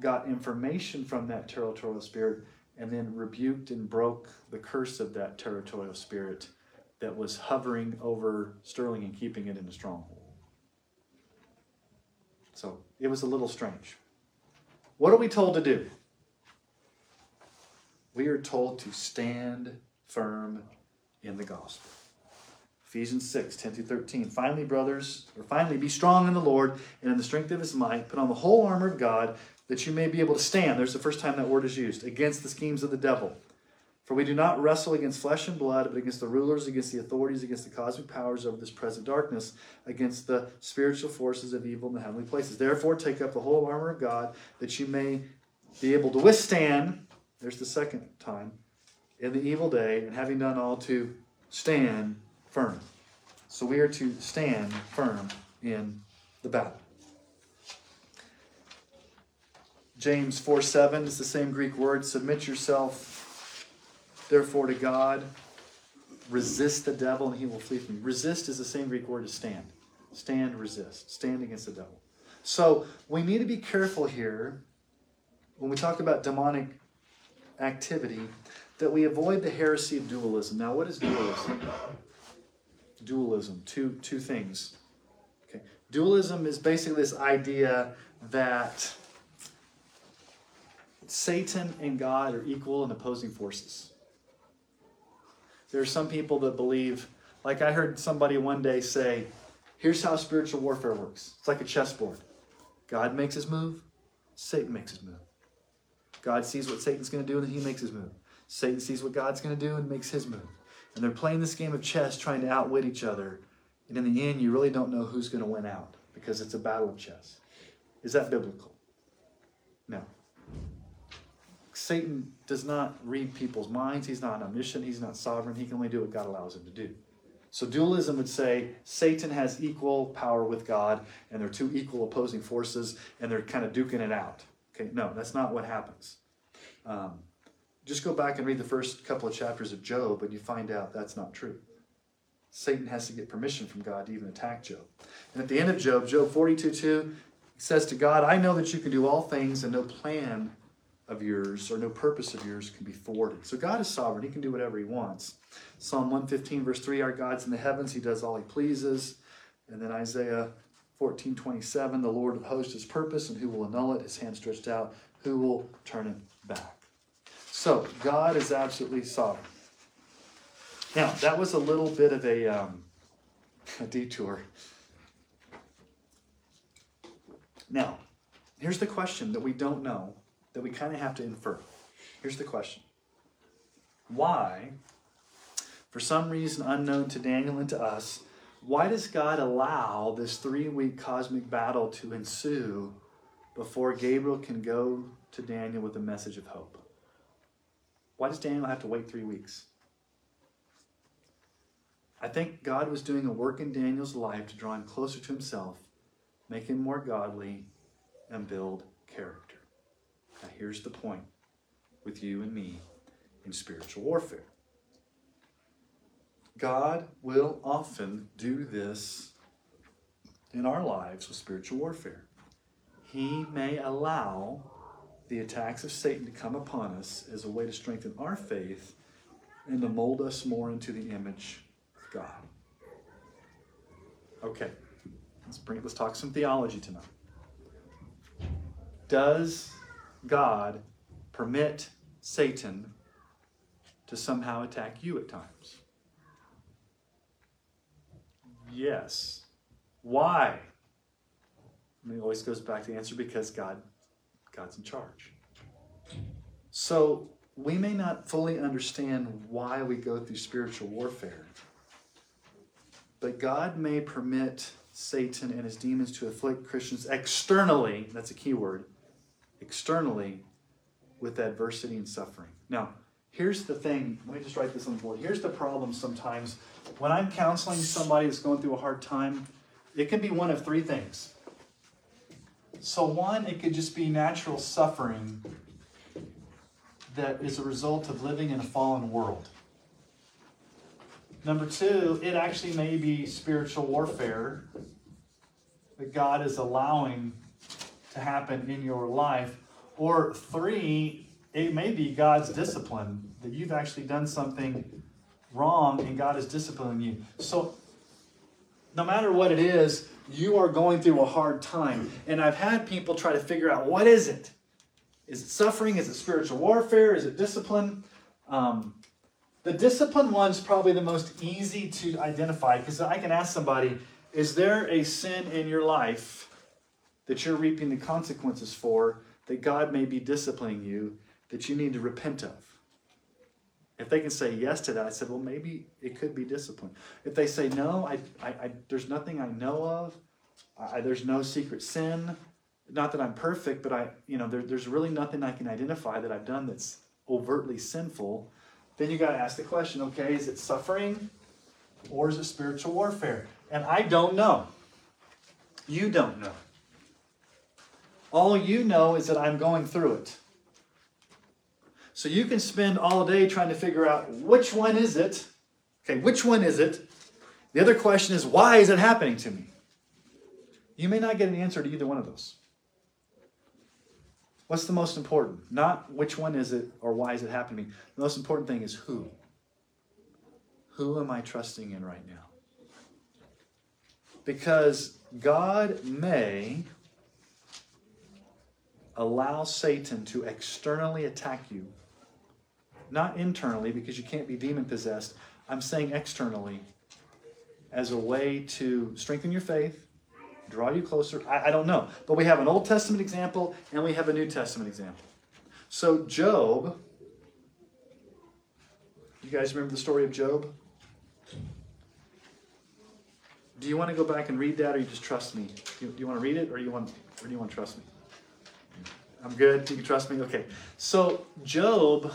got information from that territorial spirit, and then rebuked and broke the curse of that territorial spirit that was hovering over Sterling and keeping it in a stronghold. So it was a little strange. What are we told to do? We are told to stand firm in the gospel. Ephesians 6, 10 through 13. Finally, brothers, or finally, be strong in the Lord and in the strength of his might. Put on the whole armor of God that you may be able to stand. There's the first time that word is used against the schemes of the devil. For we do not wrestle against flesh and blood, but against the rulers, against the authorities, against the cosmic powers over this present darkness, against the spiritual forces of evil in the heavenly places. Therefore, take up the whole armor of God that you may be able to withstand. There's the second time in the evil day, and having done all to stand firm. So we are to stand firm in the battle. James 4 7 is the same Greek word. Submit yourself, therefore, to God. Resist the devil, and he will flee from you. Resist is the same Greek word as stand. Stand, resist. Stand against the devil. So we need to be careful here when we talk about demonic activity that we avoid the heresy of dualism. Now, what is dualism? Dualism, two, two things. Okay. Dualism is basically this idea that Satan and God are equal and opposing forces. There are some people that believe, like I heard somebody one day say, here's how spiritual warfare works it's like a chessboard. God makes his move, Satan makes his move. God sees what Satan's going to do, and he makes his move. Satan sees what God's going to do and makes his move. And they're playing this game of chess trying to outwit each other. And in the end, you really don't know who's going to win out because it's a battle of chess. Is that biblical? No. Satan does not read people's minds. He's not omniscient. He's not sovereign. He can only do what God allows him to do. So dualism would say Satan has equal power with God, and they're two equal opposing forces, and they're kind of duking it out. Okay, no, that's not what happens. Um, just go back and read the first couple of chapters of Job, and you find out that's not true. Satan has to get permission from God to even attack Job. And at the end of Job, Job 42 2, says to God, I know that you can do all things, and no plan of yours or no purpose of yours can be thwarted. So God is sovereign. He can do whatever he wants. Psalm 115, verse 3, our God's in the heavens. He does all he pleases. And then Isaiah 14, 27, the Lord of hosts his purpose, and who will annul it? His hand stretched out. Who will turn it back? So God is absolutely sovereign. Now, that was a little bit of a, um, a detour. Now, here's the question that we don't know that we kind of have to infer. Here's the question Why, for some reason unknown to Daniel and to us, why does God allow this three week cosmic battle to ensue before Gabriel can go to Daniel with a message of hope? Why does Daniel have to wait three weeks? I think God was doing a work in Daniel's life to draw him closer to himself, make him more godly, and build character. Now, here's the point with you and me in spiritual warfare God will often do this in our lives with spiritual warfare. He may allow the attacks of Satan to come upon us as a way to strengthen our faith and to mold us more into the image of God. Okay, let's bring let's talk some theology tonight. Does God permit Satan to somehow attack you at times? Yes. Why? I mean, it always goes back to the answer because God, God's in charge. So we may not fully understand why we go through spiritual warfare, but God may permit Satan and his demons to afflict Christians externally. That's a key word externally with adversity and suffering. Now, here's the thing. Let me just write this on the board. Here's the problem sometimes. When I'm counseling somebody that's going through a hard time, it can be one of three things. So, one, it could just be natural suffering that is a result of living in a fallen world. Number two, it actually may be spiritual warfare that God is allowing to happen in your life. Or three, it may be God's discipline that you've actually done something wrong and God is disciplining you. So, no matter what it is, you are going through a hard time. And I've had people try to figure out what is it? Is it suffering? Is it spiritual warfare? Is it discipline? Um, the discipline one's probably the most easy to identify because I can ask somebody, is there a sin in your life that you're reaping the consequences for, that God may be disciplining you, that you need to repent of? If they can say yes to that, I said, well, maybe it could be discipline. If they say no, I, I, I there's nothing I know of, I, there's no secret sin. Not that I'm perfect, but I, you know, there, there's really nothing I can identify that I've done that's overtly sinful. Then you got to ask the question, okay, is it suffering or is it spiritual warfare? And I don't know. You don't know. All you know is that I'm going through it. So you can spend all day trying to figure out which one is it. Okay, which one is it? The other question is, why is it happening to me? You may not get an answer to either one of those. What's the most important? Not which one is it or why is it happening to me. The most important thing is who. Who am I trusting in right now? Because God may allow Satan to externally attack you, not internally, because you can't be demon possessed. I'm saying externally as a way to strengthen your faith, draw you closer. I, I, don't know. But we have an Old Testament example and we have a New Testament example. So, Job, You guys remember the story of Job? Do you want to go back and read that, or you just trust me? Do you, do you want to read it, or you want, or do you want to trust me? I'm good. You can trust me. Okay. So Job,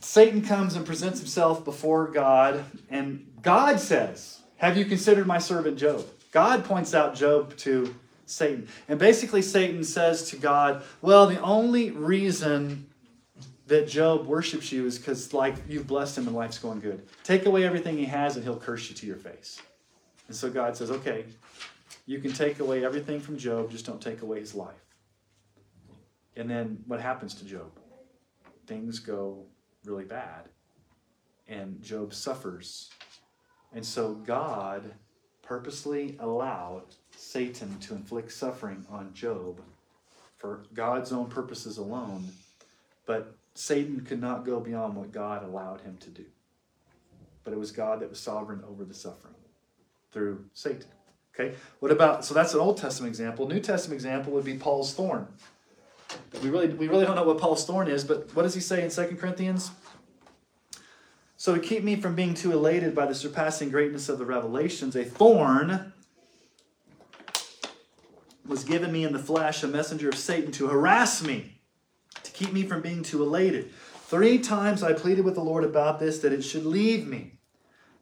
Satan comes and presents himself before God, and God says, "Have you considered my servant Job?" God points out Job to Satan, and basically Satan says to God, "Well, the only reason." that Job worships you is because like you've blessed him and life's going good. Take away everything he has and he'll curse you to your face. And so God says, okay, you can take away everything from Job, just don't take away his life. And then what happens to Job? Things go really bad. And Job suffers. And so God purposely allowed Satan to inflict suffering on Job for God's own purposes alone. But Satan could not go beyond what God allowed him to do. But it was God that was sovereign over the suffering through Satan. Okay? What about so that's an Old Testament example. New Testament example would be Paul's thorn. We really we really don't know what Paul's thorn is, but what does he say in 2 Corinthians? So to keep me from being too elated by the surpassing greatness of the revelations, a thorn was given me in the flesh, a messenger of Satan to harass me to keep me from being too elated. Three times I pleaded with the Lord about this, that it should leave me.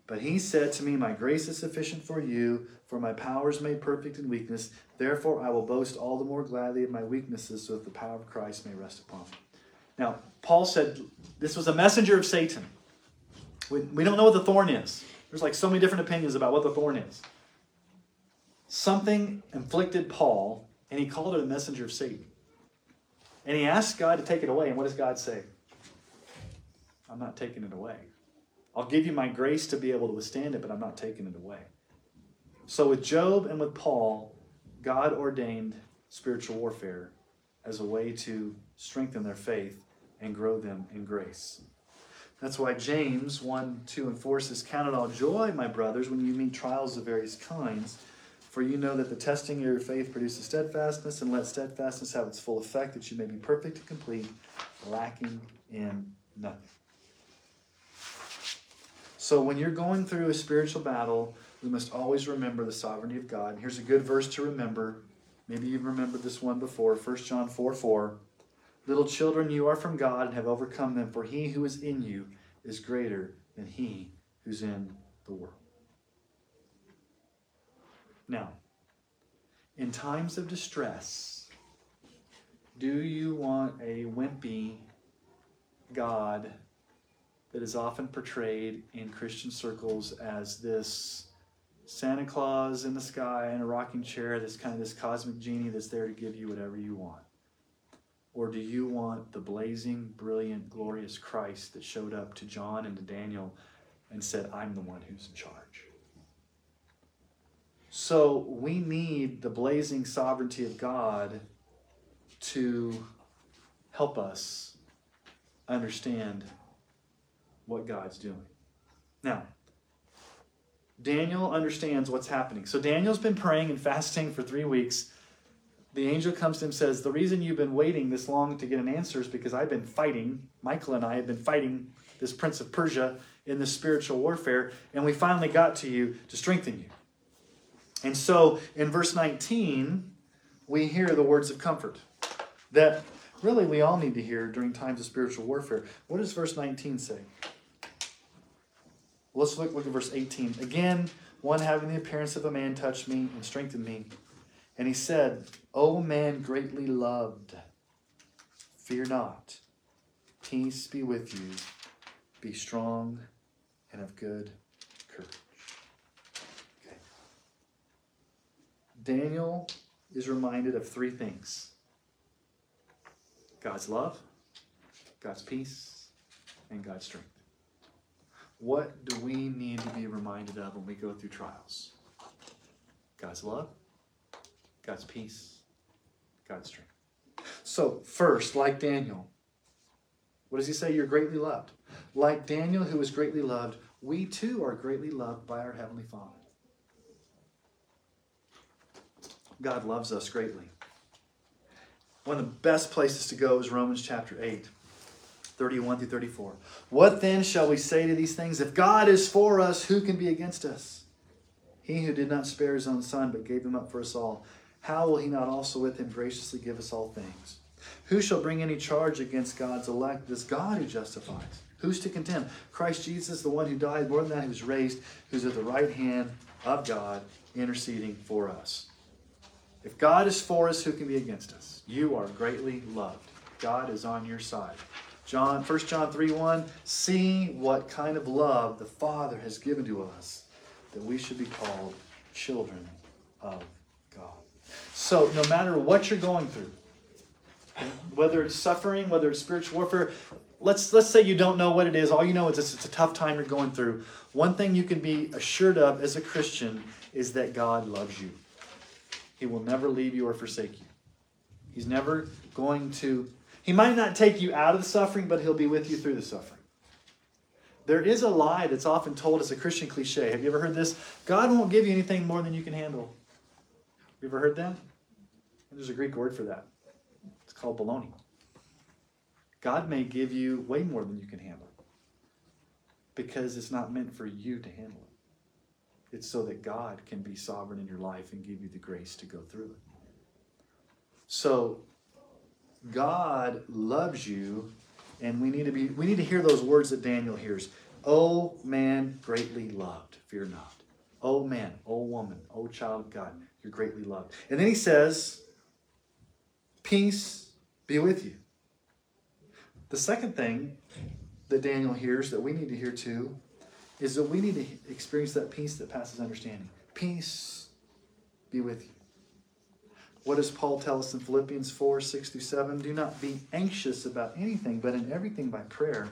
But he said to me, My grace is sufficient for you, for my power is made perfect in weakness. Therefore, I will boast all the more gladly of my weaknesses, so that the power of Christ may rest upon me. Now, Paul said this was a messenger of Satan. We, we don't know what the thorn is. There's like so many different opinions about what the thorn is. Something inflicted Paul, and he called it a messenger of Satan. And he asked God to take it away. And what does God say? I'm not taking it away. I'll give you my grace to be able to withstand it, but I'm not taking it away. So, with Job and with Paul, God ordained spiritual warfare as a way to strengthen their faith and grow them in grace. That's why James 1, 2, and 4 says, Count it all joy, my brothers, when you meet trials of various kinds for you know that the testing of your faith produces steadfastness, and let steadfastness have its full effect, that you may be perfect and complete, lacking in nothing. So when you're going through a spiritual battle, we must always remember the sovereignty of God. And here's a good verse to remember. Maybe you've remembered this one before 1 John 4 4. Little children, you are from God and have overcome them, for he who is in you is greater than he who's in the world. Now, in times of distress, do you want a wimpy God that is often portrayed in Christian circles as this Santa Claus in the sky in a rocking chair, this kind of this cosmic genie that's there to give you whatever you want? Or do you want the blazing, brilliant, glorious Christ that showed up to John and to Daniel and said, I'm the one who's in charge? So we need the blazing sovereignty of God to help us understand what God's doing. Now, Daniel understands what's happening. So Daniel's been praying and fasting for three weeks. The angel comes to him and says, The reason you've been waiting this long to get an answer is because I've been fighting, Michael and I have been fighting this prince of Persia in this spiritual warfare, and we finally got to you to strengthen you. And so in verse 19, we hear the words of comfort that really we all need to hear during times of spiritual warfare. What does verse 19 say? Let's look, look at verse 18. Again, one having the appearance of a man touched me and strengthened me. And he said, O man greatly loved, fear not. Peace be with you. Be strong and of good courage. Daniel is reminded of three things God's love, God's peace, and God's strength. What do we need to be reminded of when we go through trials? God's love, God's peace, God's strength. So, first, like Daniel, what does he say? You're greatly loved. Like Daniel, who was greatly loved, we too are greatly loved by our Heavenly Father. God loves us greatly. One of the best places to go is Romans chapter 8. 31 through 34. What then shall we say to these things? If God is for us, who can be against us? He who did not spare his own son, but gave him up for us all, how will he not also with him graciously give us all things? Who shall bring any charge against God's elect? It is God who justifies. Who's to condemn? Christ Jesus, the one who died, more than that, who's raised, who's at the right hand of God, interceding for us. If God is for us, who can be against us? You are greatly loved. God is on your side. John, 1 John 3 1, see what kind of love the Father has given to us, that we should be called children of God. So, no matter what you're going through, whether it's suffering, whether it's spiritual warfare, let's let's say you don't know what it is. All you know is it's, it's a tough time you're going through. One thing you can be assured of as a Christian is that God loves you. He will never leave you or forsake you. He's never going to. He might not take you out of the suffering, but he'll be with you through the suffering. There is a lie that's often told as a Christian cliche. Have you ever heard this? God won't give you anything more than you can handle. You ever heard that? There's a Greek word for that. It's called baloney. God may give you way more than you can handle because it's not meant for you to handle it. It's so that God can be sovereign in your life and give you the grace to go through it. So God loves you and we need to be we need to hear those words that Daniel hears. Oh man, greatly loved, fear not. Oh man, oh woman, oh child of God, you're greatly loved. And then he says, Peace be with you. The second thing that Daniel hears that we need to hear too is that we need to experience that peace that passes understanding. Peace be with you. What does Paul tell us in Philippians 4 6 through 7? Do not be anxious about anything, but in everything by prayer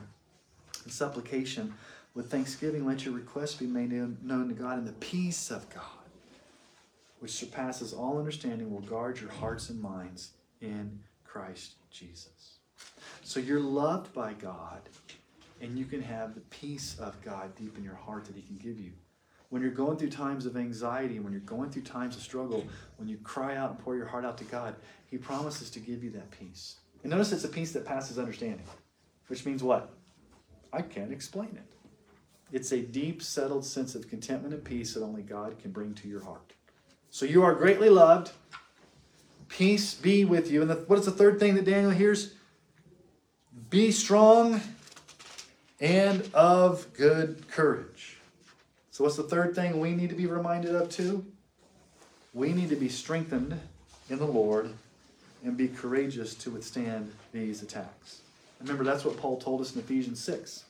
and supplication with thanksgiving, let your requests be made known to God, and the peace of God, which surpasses all understanding, will guard your hearts and minds in Christ Jesus. So you're loved by God, and you can have the peace of God deep in your heart that He can give you. When you're going through times of anxiety, when you're going through times of struggle, when you cry out and pour your heart out to God, He promises to give you that peace. And notice it's a peace that passes understanding, which means what? I can't explain it. It's a deep, settled sense of contentment and peace that only God can bring to your heart. So you are greatly loved. Peace be with you. And the, what is the third thing that Daniel hears? Be strong and of good courage. So, what's the third thing we need to be reminded of too? We need to be strengthened in the Lord and be courageous to withstand these attacks. Remember, that's what Paul told us in Ephesians 6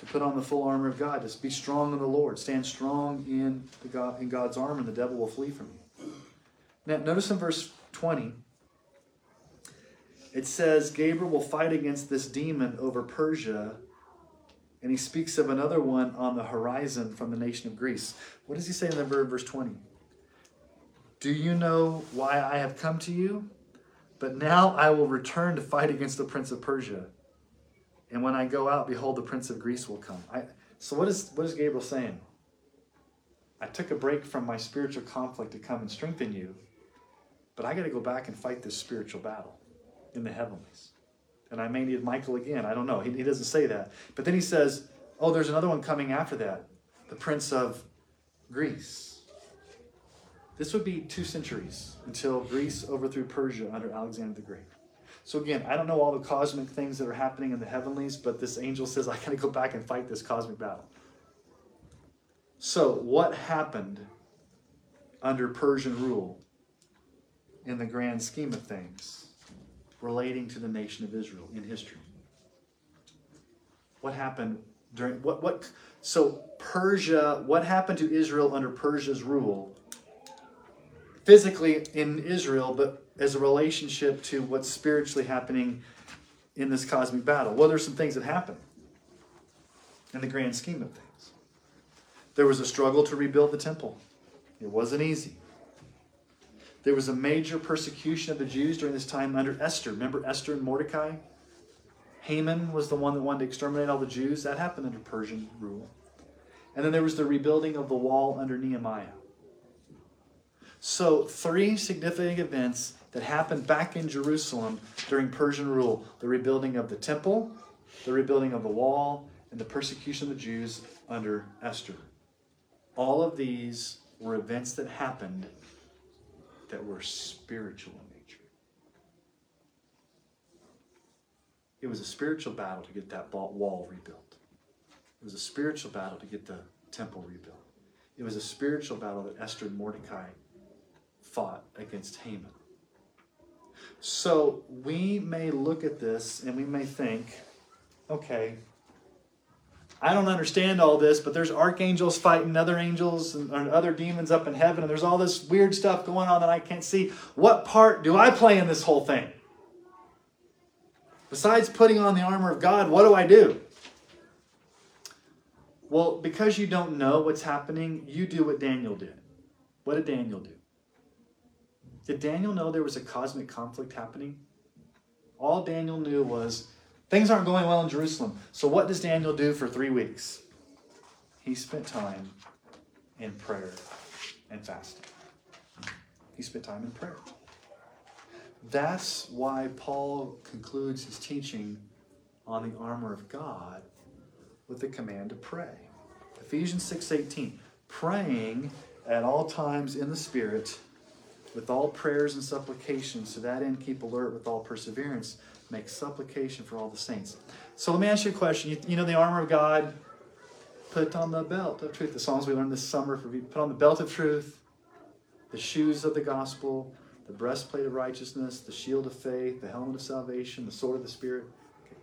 to put on the full armor of God, to be strong in the Lord, stand strong in, the God, in God's arm, and the devil will flee from you. Now, notice in verse 20, it says Gabriel will fight against this demon over Persia, and he speaks of another one on the horizon from the nation of Greece. What does he say in the verse 20? Do you know why I have come to you? But now I will return to fight against the prince of Persia. And when I go out, behold, the prince of Greece will come. I, so what is, what is Gabriel saying? I took a break from my spiritual conflict to come and strengthen you, but I got to go back and fight this spiritual battle in the heavenlies. And I may need Michael again. I don't know. He, he doesn't say that. But then he says, oh, there's another one coming after that the prince of Greece. This would be two centuries until Greece overthrew Persia under Alexander the Great. So again, I don't know all the cosmic things that are happening in the heavenlies, but this angel says, I got to go back and fight this cosmic battle. So, what happened under Persian rule in the grand scheme of things? Relating to the nation of Israel in history. What happened during what what so Persia, what happened to Israel under Persia's rule? Physically in Israel, but as a relationship to what's spiritually happening in this cosmic battle. Well, there's some things that happen in the grand scheme of things. There was a struggle to rebuild the temple. It wasn't easy. There was a major persecution of the Jews during this time under Esther. Remember Esther and Mordecai? Haman was the one that wanted to exterminate all the Jews. That happened under Persian rule. And then there was the rebuilding of the wall under Nehemiah. So, three significant events that happened back in Jerusalem during Persian rule the rebuilding of the temple, the rebuilding of the wall, and the persecution of the Jews under Esther. All of these were events that happened that were spiritual in nature. It was a spiritual battle to get that wall rebuilt. It was a spiritual battle to get the temple rebuilt. It was a spiritual battle that Esther and Mordecai fought against Haman. So we may look at this and we may think, okay, I don't understand all this, but there's archangels fighting other angels and, other demons up in heaven, and there's all this weird stuff going on that I can't see. What part do I play in this whole thing? Besides putting on the armor of God, what do I do? Well, because you don't know what's happening, you do what Daniel did. What did Daniel do? Did Daniel know there was a cosmic conflict happening? All Daniel knew was things aren't going well in Jerusalem. So, what does Daniel do for three weeks? He spent time in prayer and fasting. He spent time in prayer. That's why Paul concludes his teaching on the armor of God with the command to pray. Ephesians 6:18, praying at all times in the spirit with all prayers and supplications, to that end keep alert with all perseverance, make supplication for all the saints. So let me ask you a question. You, you know the armor of God, put on the belt of truth. The songs we learned this summer for put on the belt of truth, the shoes of the gospel, the breastplate of righteousness, the shield of faith, the helmet of salvation, the sword of the spirit. Okay.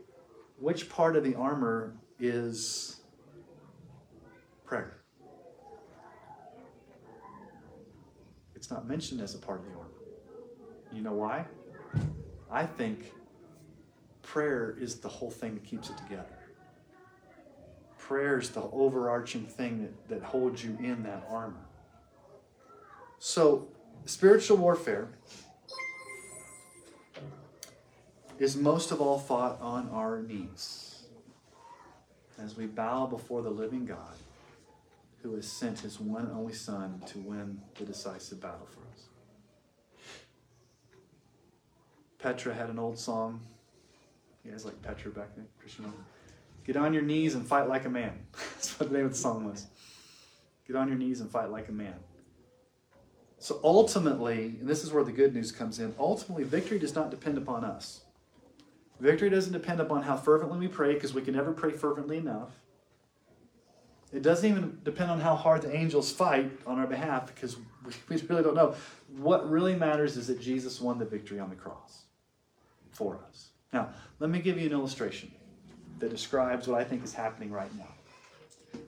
Which part of the armor is prayer? Not mentioned as a part of the armor. You know why? I think prayer is the whole thing that keeps it together. Prayer is the overarching thing that, that holds you in that armor. So, spiritual warfare is most of all fought on our knees as we bow before the living God who has sent his one and only Son to win the decisive battle for us. Petra had an old song. You guys like Petra back then, Christian? Get on your knees and fight like a man. That's what the name of the song was. Get on your knees and fight like a man. So ultimately, and this is where the good news comes in, ultimately, victory does not depend upon us. Victory doesn't depend upon how fervently we pray, because we can never pray fervently enough. It doesn't even depend on how hard the angels fight on our behalf because we really don't know. What really matters is that Jesus won the victory on the cross for us. Now, let me give you an illustration that describes what I think is happening right now.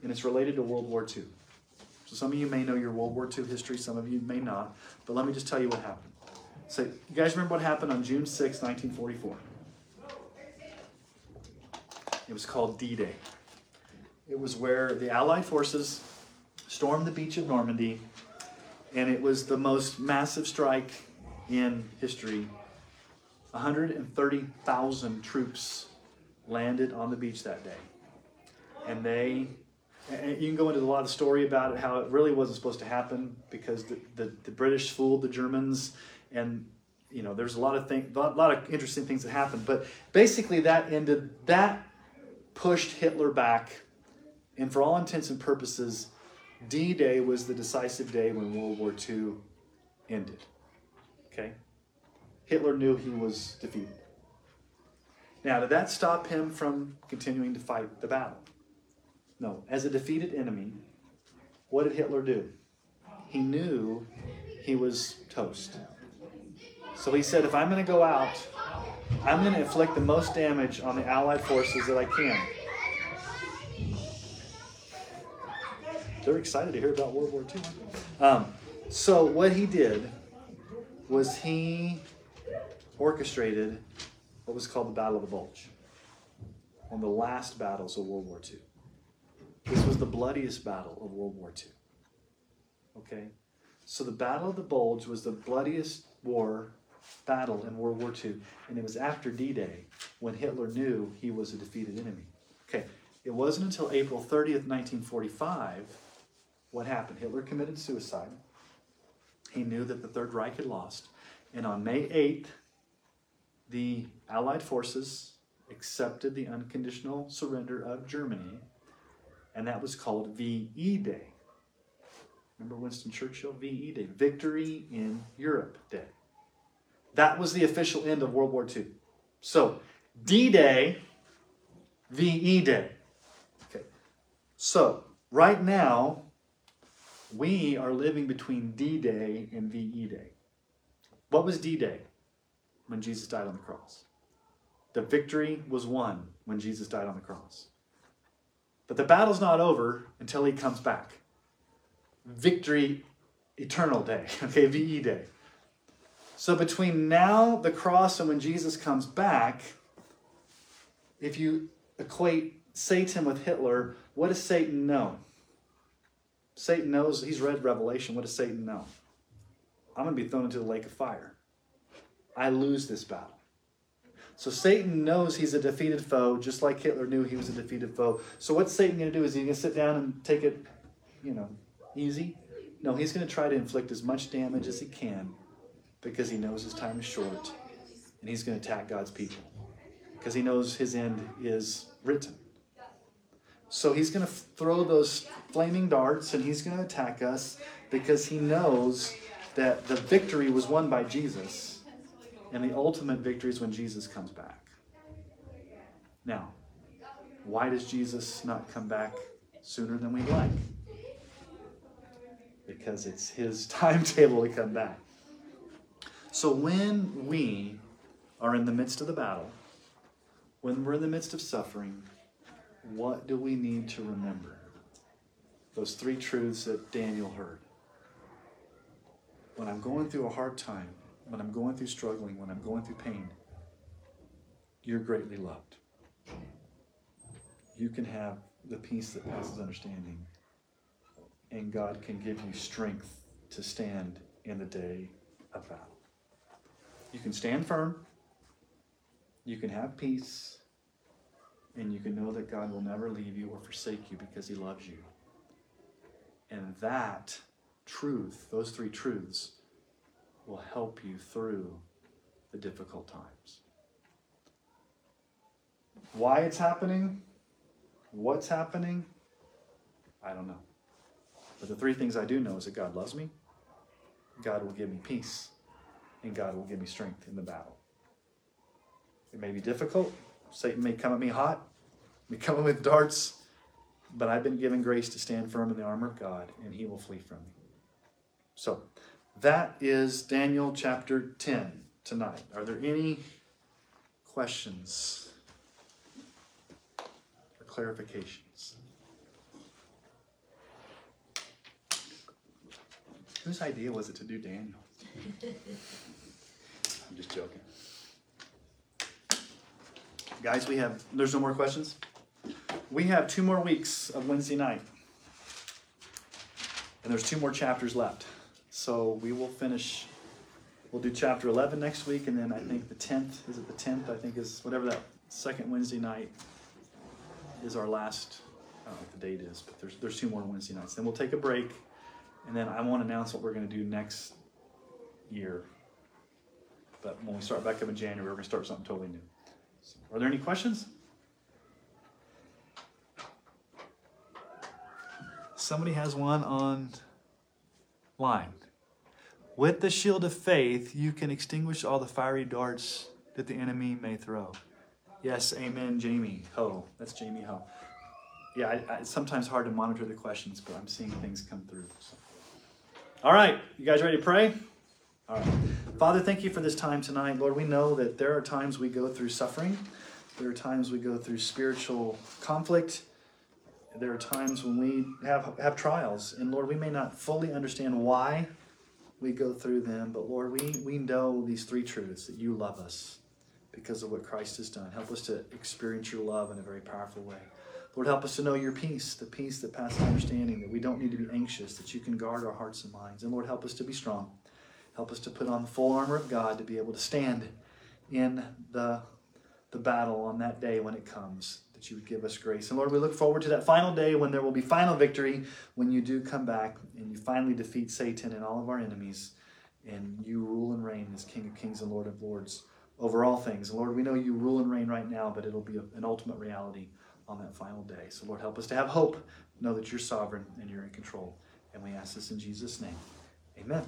And it's related to World War II. So some of you may know your World War II history, some of you may not. But let me just tell you what happened. So, you guys remember what happened on June 6, 1944? It was called D Day. It was where the Allied forces stormed the beach of Normandy, and it was the most massive strike in history. 130,000 troops landed on the beach that day. And they, and you can go into a lot of story about it, how it really wasn't supposed to happen because the, the, the British fooled the Germans, and you know, there's a lot of things, a lot of interesting things that happened. But basically, that ended, that pushed Hitler back and for all intents and purposes, D Day was the decisive day when World War II ended. Okay? Hitler knew he was defeated. Now, did that stop him from continuing to fight the battle? No. As a defeated enemy, what did Hitler do? He knew he was toast. So he said, if I'm going to go out, I'm going to inflict the most damage on the Allied forces that I can. They're excited to hear about World War II. Um, so what he did was he orchestrated what was called the Battle of the Bulge, one of the last battles of World War II. This was the bloodiest battle of World War II. Okay? So the Battle of the Bulge was the bloodiest war battle in World War II, and it was after D Day when Hitler knew he was a defeated enemy. Okay, it wasn't until April 30th, 1945 what happened? Hitler committed suicide. He knew that the Third Reich had lost. And on May 8th, the Allied forces accepted the unconditional surrender of Germany, and that was called VE Day. Remember Winston Churchill? VE Day, Victory in Europe Day. That was the official end of World War II. So, D Day, VE Day. Okay. So, right now, we are living between D Day and VE Day. What was D Day? When Jesus died on the cross. The victory was won when Jesus died on the cross. But the battle's not over until he comes back. Victory eternal day, okay, VE Day. So between now, the cross, and when Jesus comes back, if you equate Satan with Hitler, what does Satan know? Satan knows, he's read Revelation. What does Satan know? I'm going to be thrown into the lake of fire. I lose this battle. So Satan knows he's a defeated foe, just like Hitler knew he was a defeated foe. So what's Satan going to do? Is he going to sit down and take it, you know, easy? No, he's going to try to inflict as much damage as he can because he knows his time is short and he's going to attack God's people because he knows his end is written. So he's going to throw those flaming darts and he's going to attack us because he knows that the victory was won by Jesus and the ultimate victory is when Jesus comes back. Now, why does Jesus not come back sooner than we'd like? Because it's his timetable to come back. So when we are in the midst of the battle, when we're in the midst of suffering, what do we need to remember? Those three truths that Daniel heard. When I'm going through a hard time, when I'm going through struggling, when I'm going through pain, you're greatly loved. You can have the peace that passes understanding, and God can give you strength to stand in the day of battle. You can stand firm, you can have peace, and you can know that God will never leave you or forsake you because He loves you. And that truth, those three truths, will help you through the difficult times. Why it's happening, what's happening, I don't know. But the three things I do know is that God loves me, God will give me peace, and God will give me strength in the battle. It may be difficult. Satan may come at me hot, may come in with darts, but I've been given grace to stand firm in the armor of God, and he will flee from me. So, that is Daniel chapter 10 tonight. Are there any questions or clarifications? Whose idea was it to do Daniel? I'm just joking. Guys, we have, there's no more questions? We have two more weeks of Wednesday night. And there's two more chapters left. So we will finish, we'll do chapter 11 next week, and then I think the 10th, is it the 10th? I think is whatever that second Wednesday night is our last, I don't know what the date is, but there's, there's two more Wednesday nights. Then we'll take a break, and then I won't announce what we're going to do next year. But when we start back up in January, we're going to start something totally new. Are there any questions? Somebody has one on line. With the shield of faith, you can extinguish all the fiery darts that the enemy may throw. Yes, amen, Jamie Ho. That's Jamie Ho. Yeah, I, I, it's sometimes hard to monitor the questions, but I'm seeing things come through. So. All right, you guys ready to pray? All right. Father, thank you for this time tonight. Lord, we know that there are times we go through suffering, there are times we go through spiritual conflict. There are times when we have, have trials, and Lord, we may not fully understand why we go through them. But Lord, we, we know these three truths that you love us because of what Christ has done. Help us to experience your love in a very powerful way. Lord, help us to know your peace, the peace that passes understanding, that we don't need to be anxious, that you can guard our hearts and minds. And Lord, help us to be strong. Help us to put on the full armor of God to be able to stand in the, the battle on that day when it comes that you would give us grace. And Lord, we look forward to that final day when there will be final victory, when you do come back and you finally defeat Satan and all of our enemies. and you rule and reign as King of Kings and Lord of Lords over all things. And Lord, we know you rule and reign right now, but it'll be an ultimate reality on that final day. So, Lord, help us to have hope, know that you're sovereign and you're in control. And we ask this in Jesus' name. Amen.